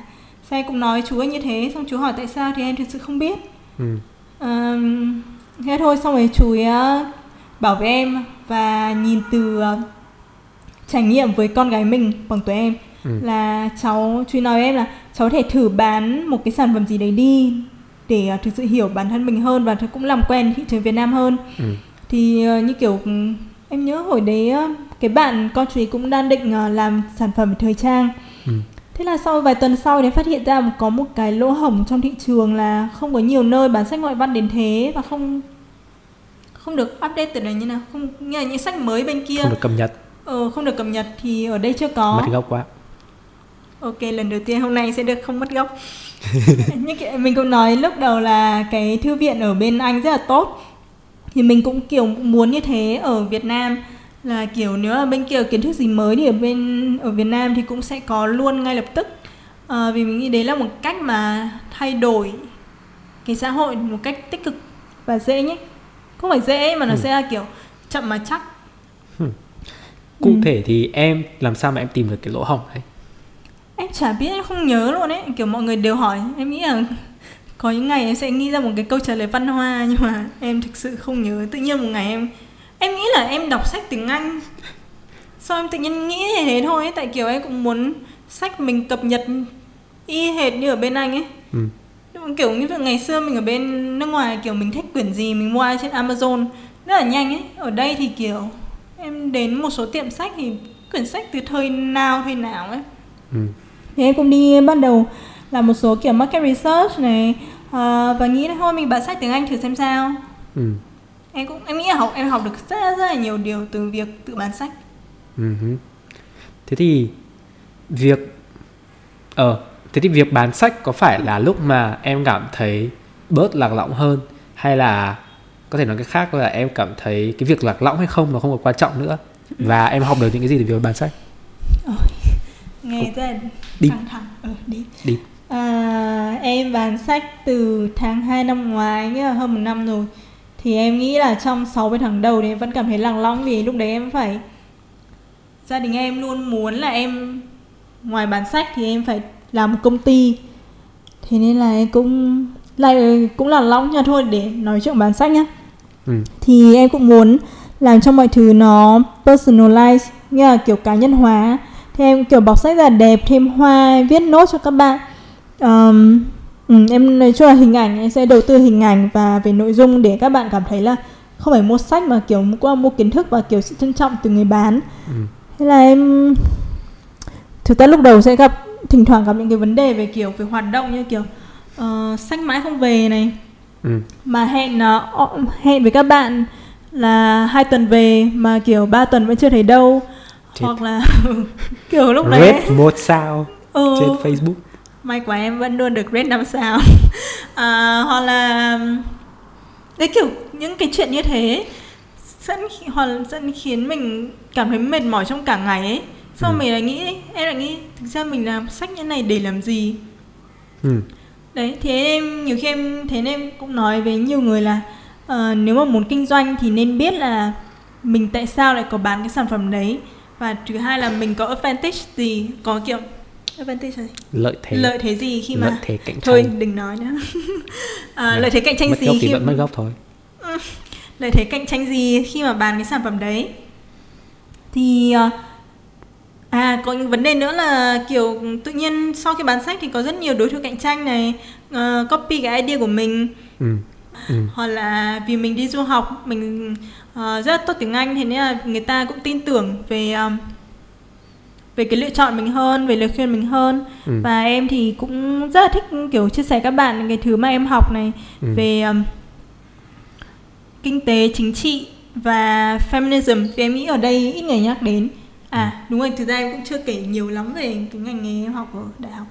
Sao em cũng nói chú ấy như thế xong chú hỏi tại sao thì em thực sự không biết. Ừ. Um, thế thôi xong rồi chú ấy uh, bảo với em và nhìn từ uh, trải nghiệm với con gái mình bằng tuổi em Ừ. là cháu chú nói với em là cháu có thể thử bán một cái sản phẩm gì đấy đi để uh, thực sự hiểu bản thân mình hơn và cũng làm quen thị trường Việt Nam hơn Ừ. thì như kiểu ừ, em nhớ hồi đấy cái bạn con chú ấy cũng đang định làm sản phẩm thời trang Ừ. thế là sau vài tuần sau thì phát hiện ra có một cái lỗ hổng trong thị trường là không có nhiều nơi bán sách ngoại văn đến thế và không không được update từ này như nào. Không như là những sách mới bên kia. Không được cập nhật. Ờ, không được cập nhật thì ở đây chưa có. Mất gốc quá. Ok lần đầu tiên hôm nay sẽ được không mất gốc. Như mình cũng nói lúc đầu là cái thư viện ở bên anh rất là tốt. Thì mình cũng kiểu muốn như thế ở Việt Nam là kiểu nếu là bên kia kiến thức gì mới thì ở bên ở Việt Nam thì cũng sẽ có luôn ngay lập tức à, vì mình nghĩ đấy là một cách mà thay đổi cái xã hội một cách tích cực và dễ nhé không phải dễ mà nó ừ. sẽ là kiểu chậm mà chắc ừ. cụ ừ. thể thì em làm sao mà em tìm được cái lỗ hổng đấy em chả biết em không nhớ luôn ấy kiểu mọi người đều hỏi em nghĩ là có những ngày em sẽ nghĩ ra một cái câu trả lời văn hoa nhưng mà em thực sự không nhớ tự nhiên một ngày em em nghĩ là em đọc sách tiếng anh. Sao em tự nhiên nghĩ thế, thế thôi? Ấy tại kiểu em cũng muốn sách mình cập nhật y hệt như ở bên anh ấy. Ừ. kiểu như ngày xưa mình ở bên nước ngoài kiểu mình thích quyển gì mình mua trên amazon rất là nhanh ấy. Ở đây thì kiểu em đến một số tiệm sách thì quyển sách từ thời nào thời nào ấy. Ừ. thì em cũng đi bắt đầu làm một số kiểu market research này. Uh, và nghĩ là thôi mình bán sách tiếng anh thử xem sao. Ừ em cũng em nghĩ là học em học được rất rất là nhiều điều từ việc tự bán sách. Uh-huh. thế thì việc ờ thế thì việc bán sách có phải là lúc mà em cảm thấy bớt lạc lõng hơn? Hay là có thể nói cái khác là em cảm thấy cái việc lạc lõng hay không nó không còn quan trọng nữa? Và em học được những cái gì từ việc bán sách? Ôi, nghe rất là đi. căng thẳng. Ừ, đi. Đi. À, em bán sách từ tháng 2 năm ngoái nghĩa là hơn một năm rồi thì em nghĩ là trong 60 tháng đầu thì em vẫn cảm thấy lằng lõng vì lúc đấy em phải gia đình em luôn muốn là em ngoài bán sách thì em phải làm một công ty. Thế nên là em cũng lại cũng là lõng nha thôi để nói chuyện bán sách nhá. Ừ. thì em cũng muốn làm cho mọi thứ nó personalize nghĩa là kiểu cá nhân hóa. Thì em kiểu bọc sách là đẹp thêm hoa viết nốt cho các bạn. Um, Ừ, em nói chung là hình ảnh em sẽ đầu tư hình ảnh và về nội dung để các bạn cảm thấy là không phải mua sách mà kiểu mua, mua kiến thức và kiểu sự trân trọng từ người bán ừ. thế là em thực ra lúc đầu sẽ gặp thỉnh thoảng gặp những cái vấn đề về kiểu về hoạt động như kiểu uh, sách mãi không về này ừ. mà hẹn uh, hẹn với các bạn là hai tuần về mà kiểu ba tuần vẫn chưa thấy đâu Chết. hoặc là kiểu lúc đấy một sao ừ. trên Facebook may quá em vẫn luôn được rate 5 sao à, hoặc là đấy kiểu những cái chuyện như thế dẫn hoặc dẫn khiến mình cảm thấy mệt mỏi trong cả ngày ấy sau ừ. mình lại nghĩ em lại nghĩ thực ra mình làm sách như này để làm gì ừ. đấy thế em nhiều khi em thế nên em cũng nói với nhiều người là uh, nếu mà muốn kinh doanh thì nên biết là mình tại sao lại có bán cái sản phẩm đấy và thứ hai là mình có advantage gì có kiểu advantage gì? lợi thế. Lợi thế gì khi mà lợi thế cạnh tranh. thôi đừng nói nữa. À, lợi thế cạnh tranh mất gì gốc thì khi vẫn mất gốc thôi. Lợi thế cạnh tranh gì khi mà bán cái sản phẩm đấy? Thì ờ, à có những vấn đề nữa là kiểu tự nhiên sau khi bán sách thì có rất nhiều đối thủ cạnh tranh này. Uh, copy cái idea của mình. Ừ. Ừ. hoặc là vì mình đi du học mình uh, rất tốt tiếng anh thế nên là người ta cũng tin tưởng về um, về cái lựa chọn mình hơn về lời khuyên mình hơn. Ừ. và em thì cũng rất là thích kiểu chia sẻ các bạn cái thứ mà em học này ừ. về um, kinh tế chính trị và feminism. Vì em nghĩ ở đây ít người nhắc đến. À ừ. đúng rồi thực ra em cũng chưa kể nhiều lắm về cái ngành nghề em học ở đại học.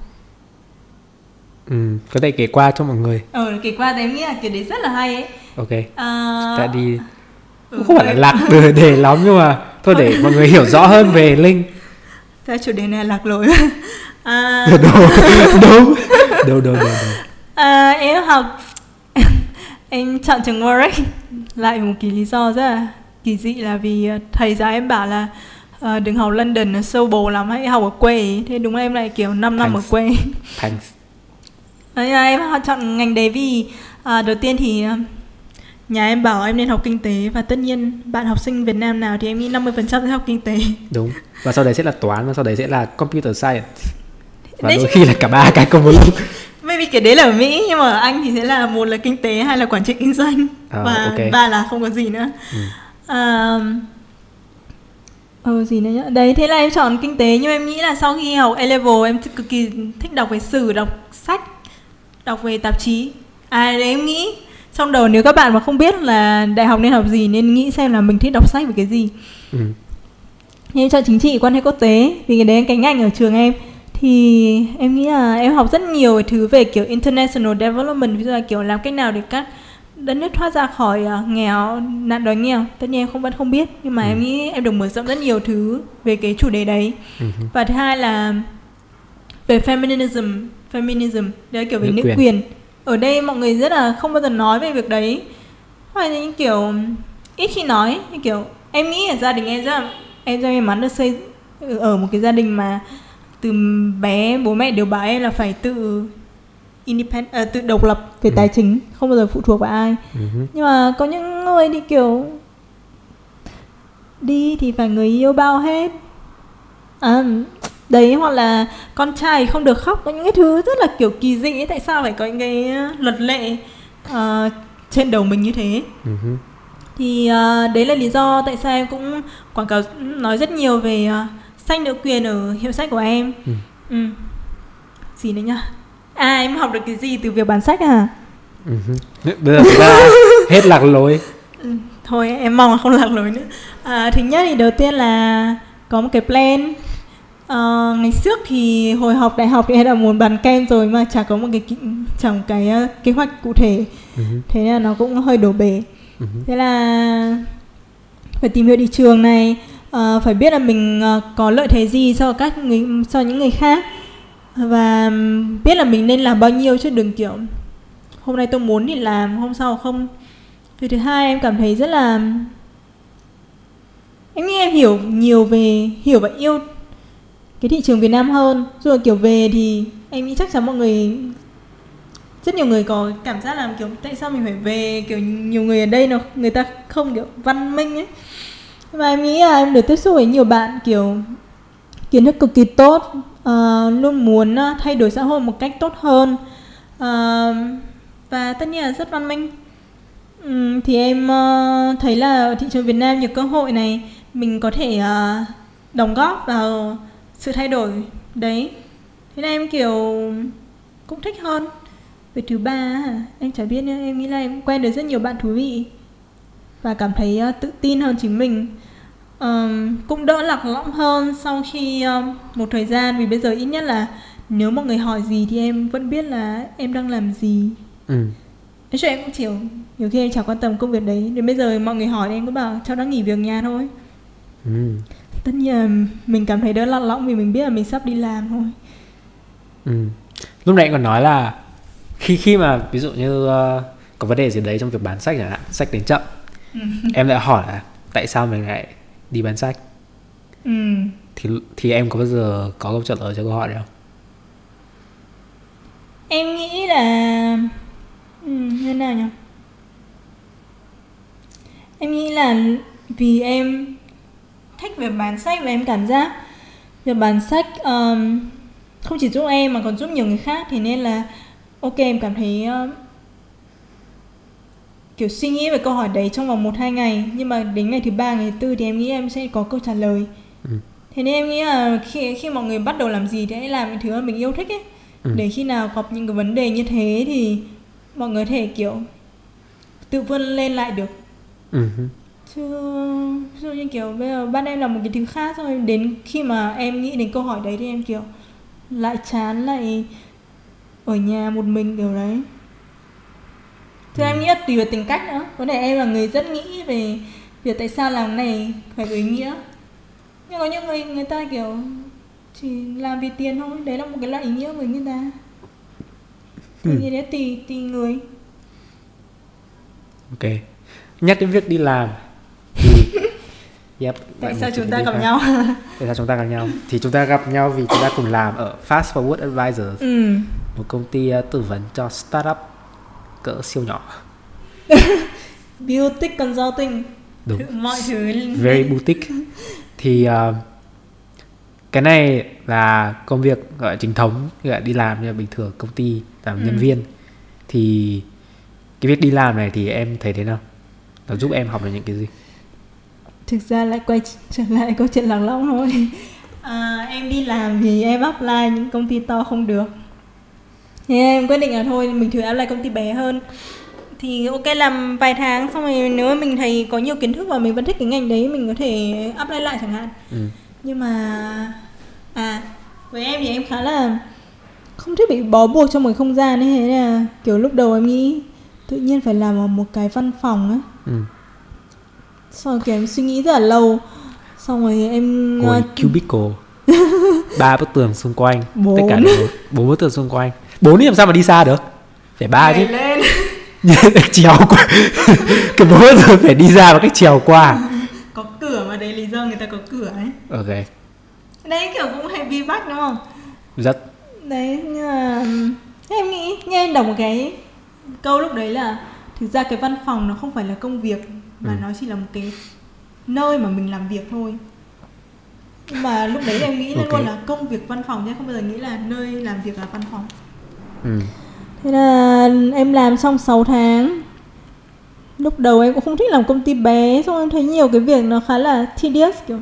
Ừ có thể kể qua cho mọi người. Ờ kể qua thì em nghĩ là kiểu đấy rất là hay ấy. Ok. À, ta đi ừ, không phải là lạc đề lắm nhưng mà thôi để mọi người hiểu rõ hơn về linh Thế chủ đề này lạc lối. À... đúng. Đúng. Đúng đúng đúng, À, em học em chọn trường Warwick. Lại một cái lý do rất là kỳ dị là vì ờ, thầy giáo em bảo là uh, đừng học London nó sâu bồ lắm hãy học ở quê. Thế đúng là em lại kiểu 5 năm ở quê. Thanks. Đấy em chọn ngành đấy vì uh, đầu tiên thì nhà em bảo em nên học kinh tế và tất nhiên bạn học sinh Việt Nam nào thì em nghĩ 50% sẽ học kinh tế. Đúng. Và sau đấy sẽ là toán và sau đấy sẽ là computer science. Và đấy đôi khi là cả ba cái cùng một lúc. Maybe cái đấy là ở Mỹ nhưng mà ở Anh thì sẽ là một là kinh tế hai là quản trị kinh doanh à, và okay. ba là không có gì nữa. Ừ. À, Ừ gì nữa nhá Đấy thế là em chọn kinh tế Nhưng em nghĩ là sau khi học A-level Em cực kỳ thích đọc về sử Đọc sách Đọc về tạp chí À đấy em nghĩ Trong đầu nếu các bạn mà không biết là đại học nên học gì Nên nghĩ xem là mình thích đọc sách về cái gì ừ. Em chọn chính trị quan hệ quốc tế Vì cái đấy là cái ngành ở trường em Thì em nghĩ là em học rất nhiều thứ về kiểu international development Ví dụ là kiểu làm cách nào để các đất nước thoát ra khỏi uh, nghèo nạn đói nghèo tất nhiên em không vẫn không biết nhưng mà Ừ. em nghĩ em được mở rộng rất nhiều thứ về cái chủ đề đấy Ừ. và thứ hai là về feminism feminism đấy là kiểu về Nữ nữ quyền. quyền. Ở đây mọi người rất là không bao giờ nói về việc đấy hoặc là những kiểu ít khi nói như kiểu em nghĩ ở gia đình em rất là em rất may mắn được xây ở một cái gia đình mà từ bé bố mẹ đều bảo em là phải tự independent à, tự độc lập về Ừ. tài chính không bao giờ phụ thuộc vào ai Ừ. nhưng mà có những người thì kiểu đi thì phải người yêu bao hết à, đấy hoặc là con trai không được khóc có những cái thứ rất là kiểu kỳ dị ấy. tại sao phải có những cái luật lệ ờ, trên đầu mình như thế Ừ. thì ờ, đấy là lý do tại sao em cũng quảng cáo nói rất nhiều về uh, sách nữ quyền ở hiệu sách của em Ừ. ừ. gì nữa nhá à em học được cái gì từ việc bán sách à Ừ. Bây giờ hết lạc lối thôi em mong là không lạc lối nữa à, thứ nhất thì đầu tiên là có một cái plan Ờ, ngày trước thì hồi học đại học thì em đã muốn bán kem rồi mà chả có một cái chẳng một cái ờ, kế hoạch cụ thể. Ừ. thế là nó cũng hơi đổ bể. Ừ. thế là phải tìm hiểu thị trường này. Ờ, phải biết là mình ờ, có lợi thế gì so với các người so với những người khác. Và biết là mình nên làm bao nhiêu chứ đừng kiểu hôm nay tôi muốn thì làm hôm sau không. Vì thứ hai em cảm thấy rất là em nghĩ em hiểu nhiều về hiểu và yêu cái thị trường Việt Nam hơn. Rồi kiểu về thì em nghĩ chắc chắn mọi người rất nhiều người có cảm giác là kiểu tại sao mình phải về kiểu nhiều người ở đây nó người ta không kiểu văn minh ấy. Và mà em nghĩ là em được tiếp xúc với nhiều bạn kiểu kiến thức cực kỳ tốt uh, luôn muốn ờ, thay đổi xã hội một cách tốt hơn. Uh, và tất nhiên là rất văn minh. Um, thì em uh, thấy là ở thị trường Việt Nam nhiều cơ hội này mình có thể uh, đóng góp vào sự thay đổi. Đấy. Thế nên em kiểu cũng thích hơn. Về thứ ba em chả biết nữa em nghĩ là em quen được rất nhiều bạn thú vị. Và cảm thấy ờ, tự tin hơn chính mình. Ờm, cũng đỡ lạc lõng hơn sau khi ờm, một thời gian. Vì bây giờ ít nhất là nếu mọi người hỏi gì thì em vẫn biết là em đang làm gì. Ừ. nói chung em cũng chịu nhiều khi em chẳng quan tâm công việc đấy. Đến bây giờ mọi người hỏi em cứ bảo cháu đang nghỉ việc nhà thôi. Ừ. tất nhiên là mình cảm thấy đỡ lạc lõng vì mình biết là mình sắp đi làm thôi Ừ. Lúc nãy còn nói là khi khi mà ví dụ như ờ, có vấn đề gì đấy trong việc bán sách chẳng hạn, sách đến chậm, em lại hỏi là tại sao mình lại đi bán sách ừ. thì thì em có bao giờ có câu trả lời cho câu hỏi đấy không? Em nghĩ là ừ, như nào nhỉ? Em nghĩ là vì em thích về bán sách và em cảm giác việc bán sách um, không chỉ giúp em mà còn giúp nhiều người khác thì nên là ok em cảm thấy um, kiểu suy nghĩ về câu hỏi đấy trong vòng 1-2 ngày nhưng mà đến ngày thứ ba ngày thứ tư thì em nghĩ em sẽ có câu trả lời Ừ. thế nên em nghĩ là khi khi mọi người bắt đầu làm gì thì hãy làm những thứ mà mình yêu thích ấy Ừ. để khi nào gặp những cái vấn đề như thế thì mọi người thể kiểu tự vươn lên lại được Ừ. chứ ví dụ như kiểu bây giờ ban em làm một cái thứ khác rồi đến khi mà em nghĩ đến câu hỏi đấy thì em kiểu lại chán lại ở nhà một mình kiểu đấy. Thế em nghĩ là tùy vào tính cách nữa. Có thể em là người rất nghĩ về Việc tại sao làm này phải có ý nghĩa. Nhưng có những người người ta kiểu Chỉ làm vì tiền thôi. Đấy là một cái loại ý nghĩa với người ta. Thì Ừ. thế tùy, tùy người. Ok. Nhắc đến việc đi làm thì yep, Tại sao chúng ta gặp khác. nhau Tại sao chúng ta gặp nhau? Thì chúng ta gặp nhau vì chúng ta cùng làm ở Fast Forward Advisors, Ừ một công ty uh, tư vấn cho startup cỡ siêu nhỏ. Boutique Consulting Đúng. Mọi thứ Very boutique. Thì uh, cái này là công việc gọi chính thống, gọi đi làm như bình thường công ty làm Ừ. nhân viên. Thì cái việc đi làm này thì em thấy thế nào? Nó giúp em học được những cái gì? Thực ra lại quay trở lại câu chuyện lạc lõng thôi. À, em đi làm thì em apply những công ty to không được. Thì em quyết định là thôi mình thử apply công ty bé hơn. Thì ok làm vài tháng xong rồi nếu mà mình thấy có nhiều kiến thức và mình vẫn thích cái ngành đấy mình có thể apply lại chẳng hạn. Ừ. nhưng mà à với em thì em khá là không thích bị bó buộc trong một không gian ấy. Thế là kiểu lúc đầu em nghĩ tự nhiên phải làm ở một cái văn phòng ấy ừ. Xong rồi kiểu em suy nghĩ rất là lâu. Xong rồi em ngồi uh, cubicle. Ba bức tường xung quanh. Bốn. tất cả đều bốn. Bức tường xung quanh. Bốn thì làm sao mà đi xa được? Phải ba chứ. Lên. Trèo qua. Cái bốn bức tường phải đi ra bằng cách trèo qua. Có cửa mà đấy lý do người ta có cửa ấy. Ok. Đấy kiểu cũng hay vi bách đúng không? Rất. Đấy nhưng mà em nghĩ nghe em đọc một cái câu lúc đấy là thực ra cái văn phòng nó không phải là công việc mà Ừ. nó chỉ là một cái nơi mà mình làm việc thôi nhưng mà lúc đấy em nghĩ Ok. luôn là công việc văn phòng chứ không bao giờ nghĩ là nơi làm việc là văn phòng ừ. thế là em làm xong 6 tháng lúc đầu em cũng không thích làm công ty bé xong em thấy nhiều cái việc nó khá là tedious kiểu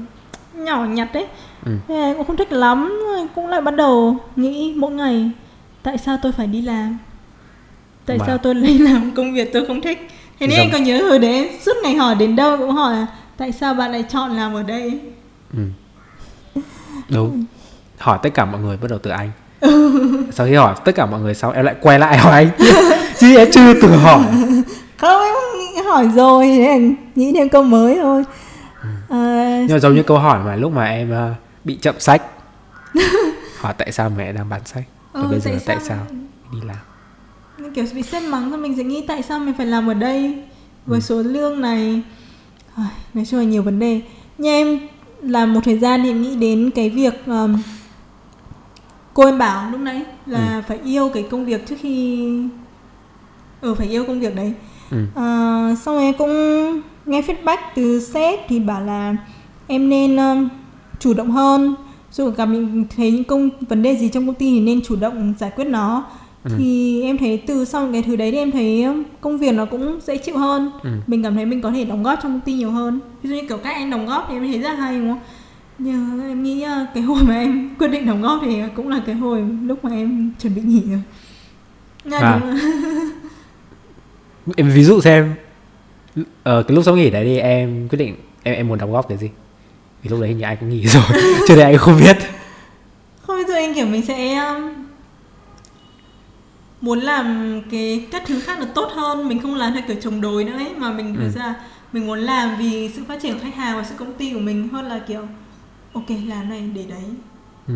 nhỏ nhặt đấy Ừ. Thế là em cũng không thích lắm rồi cũng lại bắt đầu nghĩ mỗi ngày tại sao tôi phải đi làm tại Mà- sao tôi lại làm công việc tôi không thích thế nên em có nhớ hồi đấy suốt ngày hỏi đến đâu cũng hỏi tại sao bạn lại chọn làm ở đây Ừ. Đúng. Hỏi tất cả mọi người bắt đầu từ anh. Sau khi hỏi tất cả mọi người xong em lại quay lại hỏi anh. Chứ em chưa từng hỏi. không em hỏi rồi nghĩ thêm câu mới thôi à, Nhưng mà giống như câu hỏi mà lúc mà em ờ, bị chậm sách. hỏi tại sao mẹ đang bán sách? Và Ừ, bây giờ tại tại sao sao đi làm? Kiểu bị sếp mắng thì mình sẽ nghĩ tại sao mình phải làm ở đây với số lương này. Nói chung là nhiều vấn đề. Nhưng em làm một thời gian thì nghĩ đến cái việc um, cô em bảo lúc nãy là phải yêu cái công việc trước khi ừ phải yêu công việc đấy. Ừ. Ờ, xong rồi cũng nghe feedback từ sếp thì bảo là em nên um, chủ động hơn. Dù gặp mình thấy những công vấn đề gì trong công ty thì nên chủ động giải quyết nó Ừ. thì em thấy từ sau những cái thứ đấy thì em thấy công việc nó cũng dễ chịu hơn Ừ. mình cảm thấy mình có thể đóng góp trong công ty nhiều hơn ví dụ như kiểu các anh đóng góp thì em thấy rất hay đúng không nhưng em nghĩ uh, cái hồi mà em quyết định đóng góp thì cũng là cái hồi lúc mà em chuẩn bị nghỉ rồi Là À. Em ví dụ xem ờ, cái lúc sau nghỉ đấy thì em quyết định em em muốn đóng góp cái gì? Vì lúc đấy hình như ai cũng nghỉ rồi. Cho nên anh không biết. Không bây giờ anh kiểu mình sẽ um, muốn làm cái các thứ khác nó tốt hơn mình không làm theo kiểu chống đối nữa ấy mà mình Ừ. thực ra mình muốn làm vì sự phát triển của khách hàng và sự công ty của mình hơn là kiểu ok làm này để đấy Ừ.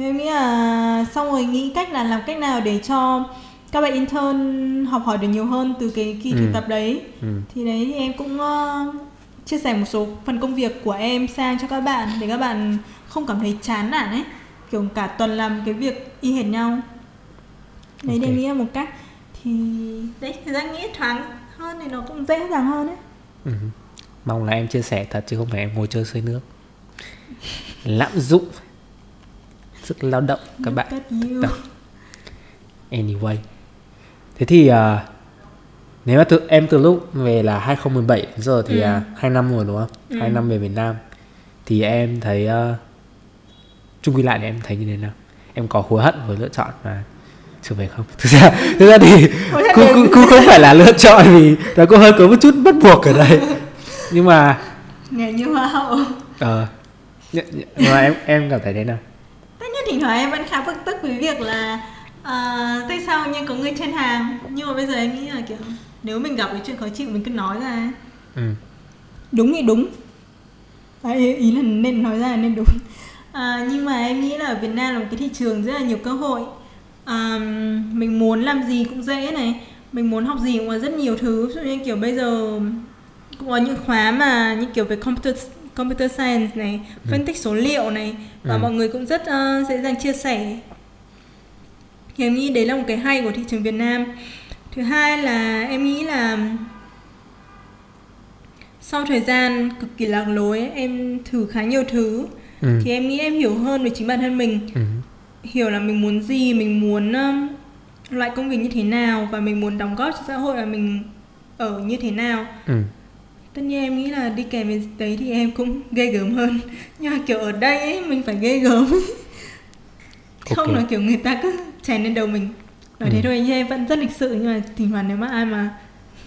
em nghĩ là xong rồi nghĩ cách là làm cách nào để cho các bạn intern học hỏi được nhiều hơn từ cái kỳ thực Ừ. tập đấy Ừ. thì đấy thì em cũng ờ, chia sẻ một số phần công việc của em sang cho các bạn để các bạn không cảm thấy chán nản ấy kiểu cả tuần làm cái việc y hệt nhau đấy Ok. để nghĩ một cách thì đấy thời gian nghĩ thoáng hơn thì nó cũng dễ dàng hơn ấy Ừ. Mong là em chia sẻ thật chứ không phải em ngồi chơi xơi nước Lạm dụng Sức lao động các Look bạn. Anyway Thế thì à, Nếu mà từ, em từ lúc về là 2017 đến giờ thì Ừ. à, 2 năm rồi đúng không? Ừ. 2 năm về Việt Nam Thì em thấy uh, Chung quy lại thì em thấy như thế nào? Em có hối hận với lựa chọn mà trở về không? Thực ra, thực ra thì cũng, cũng, cũng không phải là lựa chọn vì nó cũng hơi có một chút bắt buộc ở đây. Nhưng mà nghề như hoa hậu. Ờ. Nhưng nhưng mà em em cảm thấy thế nào? tất nhiên thỉnh thoảng em vẫn khá bực tức với việc là à, tại sao như có người trên hàng? Nhưng mà bây giờ em nghĩ là kiểu nếu mình gặp cái chuyện khó chịu mình cứ nói ra. Ừ. đúng thì đúng. Ý ý là nên nói ra là nên đúng. À, nhưng mà em nghĩ là ở Việt Nam là một cái thị trường rất là nhiều cơ hội à, mình muốn làm gì cũng dễ này mình muốn học gì cũng có rất nhiều thứ ví dụ như kiểu bây giờ cũng có những khóa mà như kiểu về computer computer science này phân tích số liệu này và Ừ. mọi người cũng rất ờ, dễ dàng chia sẻ thì em nghĩ đấy là một cái hay của thị trường Việt Nam thứ hai là em nghĩ là sau thời gian cực kỳ lạc lối em thử khá nhiều thứ Ừ. thì em nghĩ em hiểu hơn về chính bản thân mình Ừ. hiểu là mình muốn gì mình muốn um, loại công việc như thế nào và mình muốn đóng góp cho xã hội là mình ở như thế nào Ừ. tất nhiên em nghĩ là đi kèm với đấy thì em cũng ghê gớm hơn nhưng mà kiểu ở đây ấy mình phải ghê gớm không Ok. là kiểu người ta cứ chèn lên đầu mình nói thế Ừ. thôi nhưng em vẫn rất lịch sự nhưng mà thỉnh thoảng nếu mà ai mà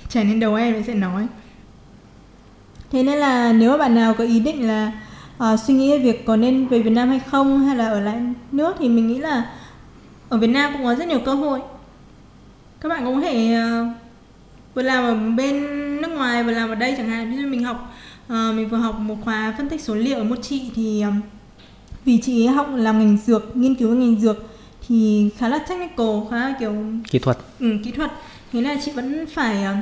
chèn lên đầu em thì sẽ nói thế nên là nếu mà bạn nào có ý định là ờ, suy nghĩ về việc có nên về Việt Nam hay không hay là ở lại nước thì mình nghĩ là ở Việt Nam cũng có rất nhiều cơ hội. Các bạn cũng có thể ờ, vừa làm ở bên nước ngoài vừa làm ở đây chẳng hạn. Ví dụ mình học ờ, mình vừa học một khóa phân tích số liệu ở một chị thì ừm, vì chị ấy học làm ngành dược nghiên cứu ngành dược thì khá là technical khá là kiểu kỹ thuật. Ừ, kỹ thuật. Thế là chị vẫn phải ờ,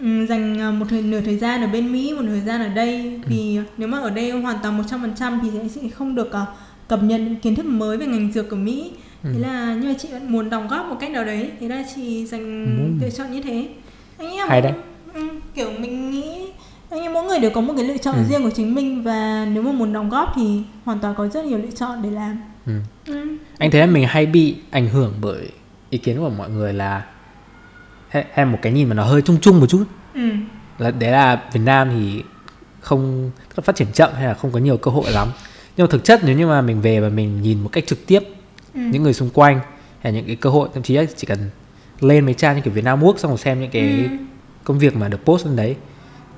ừ, dành ờ, một thời, nửa thời gian ở bên Mỹ một thời gian ở đây vì nếu mà ở đây hoàn toàn 100% thì sẽ, sẽ không được ờ, cập nhật kiến thức mới về ngành dược của Mỹ thế là nhưng mà chị vẫn muốn đóng góp một cách nào đấy thế là chị dành Ừ. lựa chọn như thế anh nghĩ là Hay đấy. ừ, kiểu mình nghĩ anh nghĩ mỗi người đều có một cái lựa chọn Ừ. riêng của chính mình và nếu mà muốn đóng góp thì hoàn toàn có rất nhiều lựa chọn để làm ừ. ừ. anh thấy là mình hay bị ảnh hưởng bởi ý kiến của mọi người là hay, một cái nhìn mà nó hơi chung chung một chút Ừ. là đấy là Việt Nam thì không phát triển chậm hay là không có nhiều cơ hội lắm nhưng mà thực chất nếu như mà mình về và mình nhìn một cách trực tiếp Ừ. những người xung quanh hay những cái cơ hội thậm chí chỉ cần lên mấy trang như kiểu Việt Nam Work xong rồi xem những cái Ừ. công việc mà được post lên đấy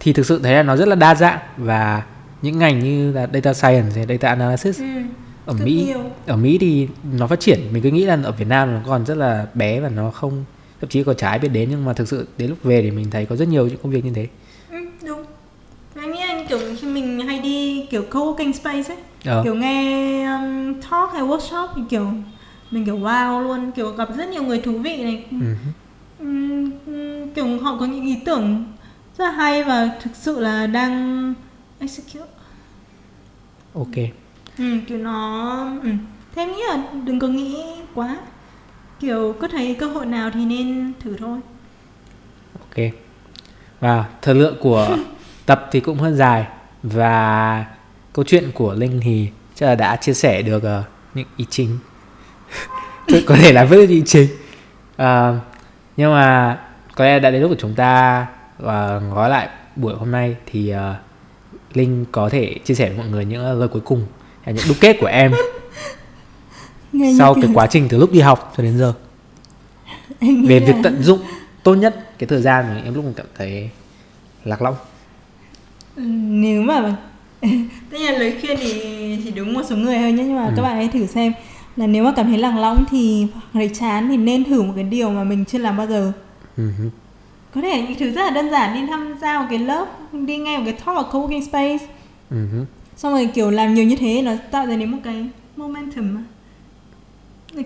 thì thực sự thấy là nó rất là đa dạng và những ngành như là data science hay data analysis Ừ. ở Mỹ nhiều. ở Mỹ thì nó phát triển mình cứ nghĩ là ở Việt Nam nó còn rất là bé và nó không thậm chí còn trái biết đến nhưng mà thực sự đến lúc về thì mình thấy có rất nhiều những công việc như thế. Ừ, đúng. Anh nghĩ anh kiểu khi mình hay đi kiểu co-working space ấy ờ, kiểu nghe um, talk hay workshop thì kiểu mình kiểu wow luôn. Kiểu gặp rất nhiều người thú vị này. Ừm, ừm, kiểu họ có những ý tưởng rất là hay và thực sự là đang execute. Ok. Ừ, kiểu nó ừ. thế em nghĩ là đừng có nghĩ quá kiểu có thấy cơ hội nào thì nên thử thôi. Ok. Và thời lượng của tập thì cũng hơi dài và câu chuyện của Linh thì chắc là đã chia sẻ được ờ, những ý chính. Có thể là với ý chính. Ờ, nhưng mà có lẽ đã đến lúc của chúng ta và gói lại buổi hôm nay thì ờ, Linh có thể chia sẻ với mọi người những lời cuối cùng hay những đúc kết của em Nghe sau cái quá trình từ lúc đi học cho đến giờ. Về là- việc tận dụng tốt nhất cái thời gian mà em lúc mình cảm thấy lạc lõng. Ừ, nếu mà tất nhiên là lời khuyên thì chỉ đúng một số người thôi nhé nhưng mà Ừ. các bạn hãy thử xem là nếu mà cảm thấy lạc lõng thì hoặc thấy chán thì nên thử một cái điều mà mình chưa làm bao giờ. Ừ có thể những thứ rất là đơn giản đi tham gia một cái lớp đi nghe một cái talk ở coworking space. Ừ xong rồi kiểu làm nhiều như thế nó tạo ra đến một cái momentum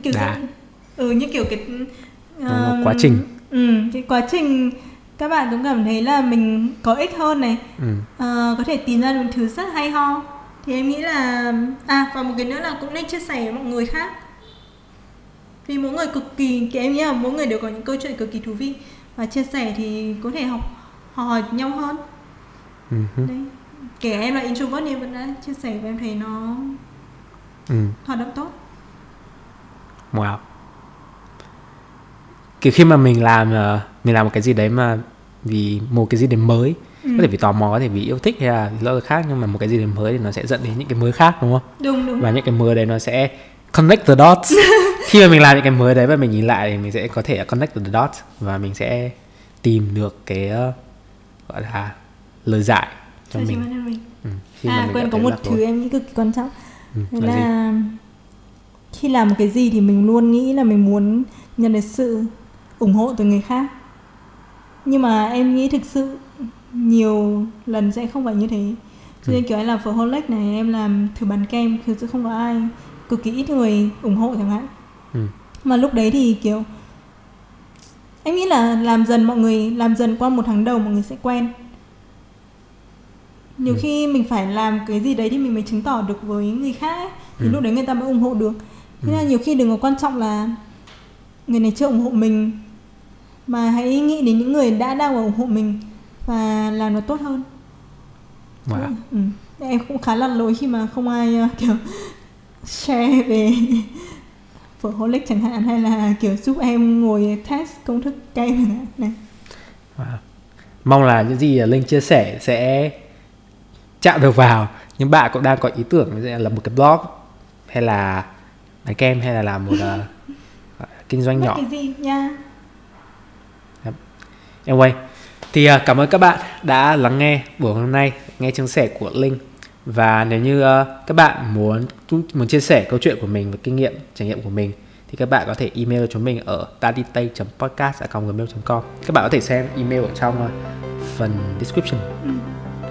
kiểu Đà. rất- ừ như kiểu cái um, quá trình. ừ cái quá trình các bạn cũng cảm thấy là mình có ích hơn này Ừ. Ờ, có thể tìm ra được thứ rất hay ho thì em nghĩ là à và một cái nữa là cũng nên chia sẻ với mọi người khác vì mỗi người cực kỳ em nghĩ là mỗi người đều có những câu chuyện cực kỳ thú vị và chia sẻ thì có thể học hỏi nhau hơn đấy kể em là introvert thì em vẫn đã chia sẻ và em thấy nó Ừ. hoạt động tốt Wow. Kiểu khi mà mình làm ờ, mình làm một cái gì đấy mà vì một cái gì đấy mới Ừ. có thể vì tò mò có thể vì yêu thích hay là lo khác nhưng mà một cái gì đấy mới thì nó sẽ dẫn đến những cái mới khác đúng không? Đúng đúng. Và những cái mới đấy nó sẽ connect the dots. Khi mà mình làm những cái mới đấy và mình nhìn lại thì mình sẽ có thể connect the dots và mình sẽ tìm được cái ờ, gọi là lời giải cho mình. mình. Ừ. khi à mình quên có một thứ em nghĩ cực kỳ quan trọng. Ừ, Thế là gì? là khi làm một cái gì thì mình luôn nghĩ là mình muốn nhận được sự ủng hộ từ người khác nhưng mà em nghĩ thực sự nhiều lần sẽ không phải như thế cho nên kiểu em làm Phở này em làm thử bán kem thực sự không có ai cực kỳ ít người ủng hộ chẳng hạn ừ. mà lúc đấy thì kiểu em nghĩ là làm dần mọi người làm dần qua một tháng đầu mọi người sẽ quen nhiều Ừ. khi mình phải làm cái gì đấy thì mình mới chứng tỏ được với người khác ấy. thì Ừ. lúc đấy người ta mới ủng hộ được thế là nhiều khi đừng có quan trọng là người này chưa ủng hộ mình mà hãy nghĩ đến những người đã đang ủng hộ mình và làm nó tốt hơn wow. ừ. em cũng khá là lỗi khi mà không ai uh, kiểu share về phở holic chẳng hạn hay là kiểu giúp em ngồi test công thức cây này wow. mong là những gì linh chia sẻ sẽ chạm được vào nhưng bạn cũng đang có ý tưởng là một cái blog hay là bán kem hay là làm một uh, kinh doanh nhỏ? Cái gì nha. Anyway thì uh, cảm ơn các bạn đã lắng nghe buổi hôm nay nghe chia sẻ của linh. Và nếu như uh, các bạn muốn muốn chia sẻ câu chuyện của mình và kinh nghiệm trải nghiệm của mình thì các bạn có thể email cho chúng mình ở taditay.podcast@gmail.com các bạn có thể xem email ở trong uh, phần description ừ.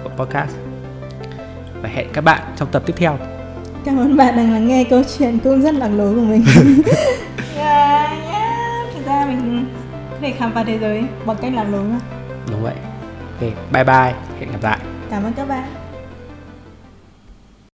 của podcast. Và hẹn các bạn trong tập tiếp theo cảm ơn bạn đang lắng nghe câu chuyện cũng rất lạc lối của mình. Yeah, yeah. thực ra mình có thể khám phá thế giới bằng cách lạc lối mà. Đúng vậy. Ok bye bye. Hẹn gặp lại. Cảm ơn các bạn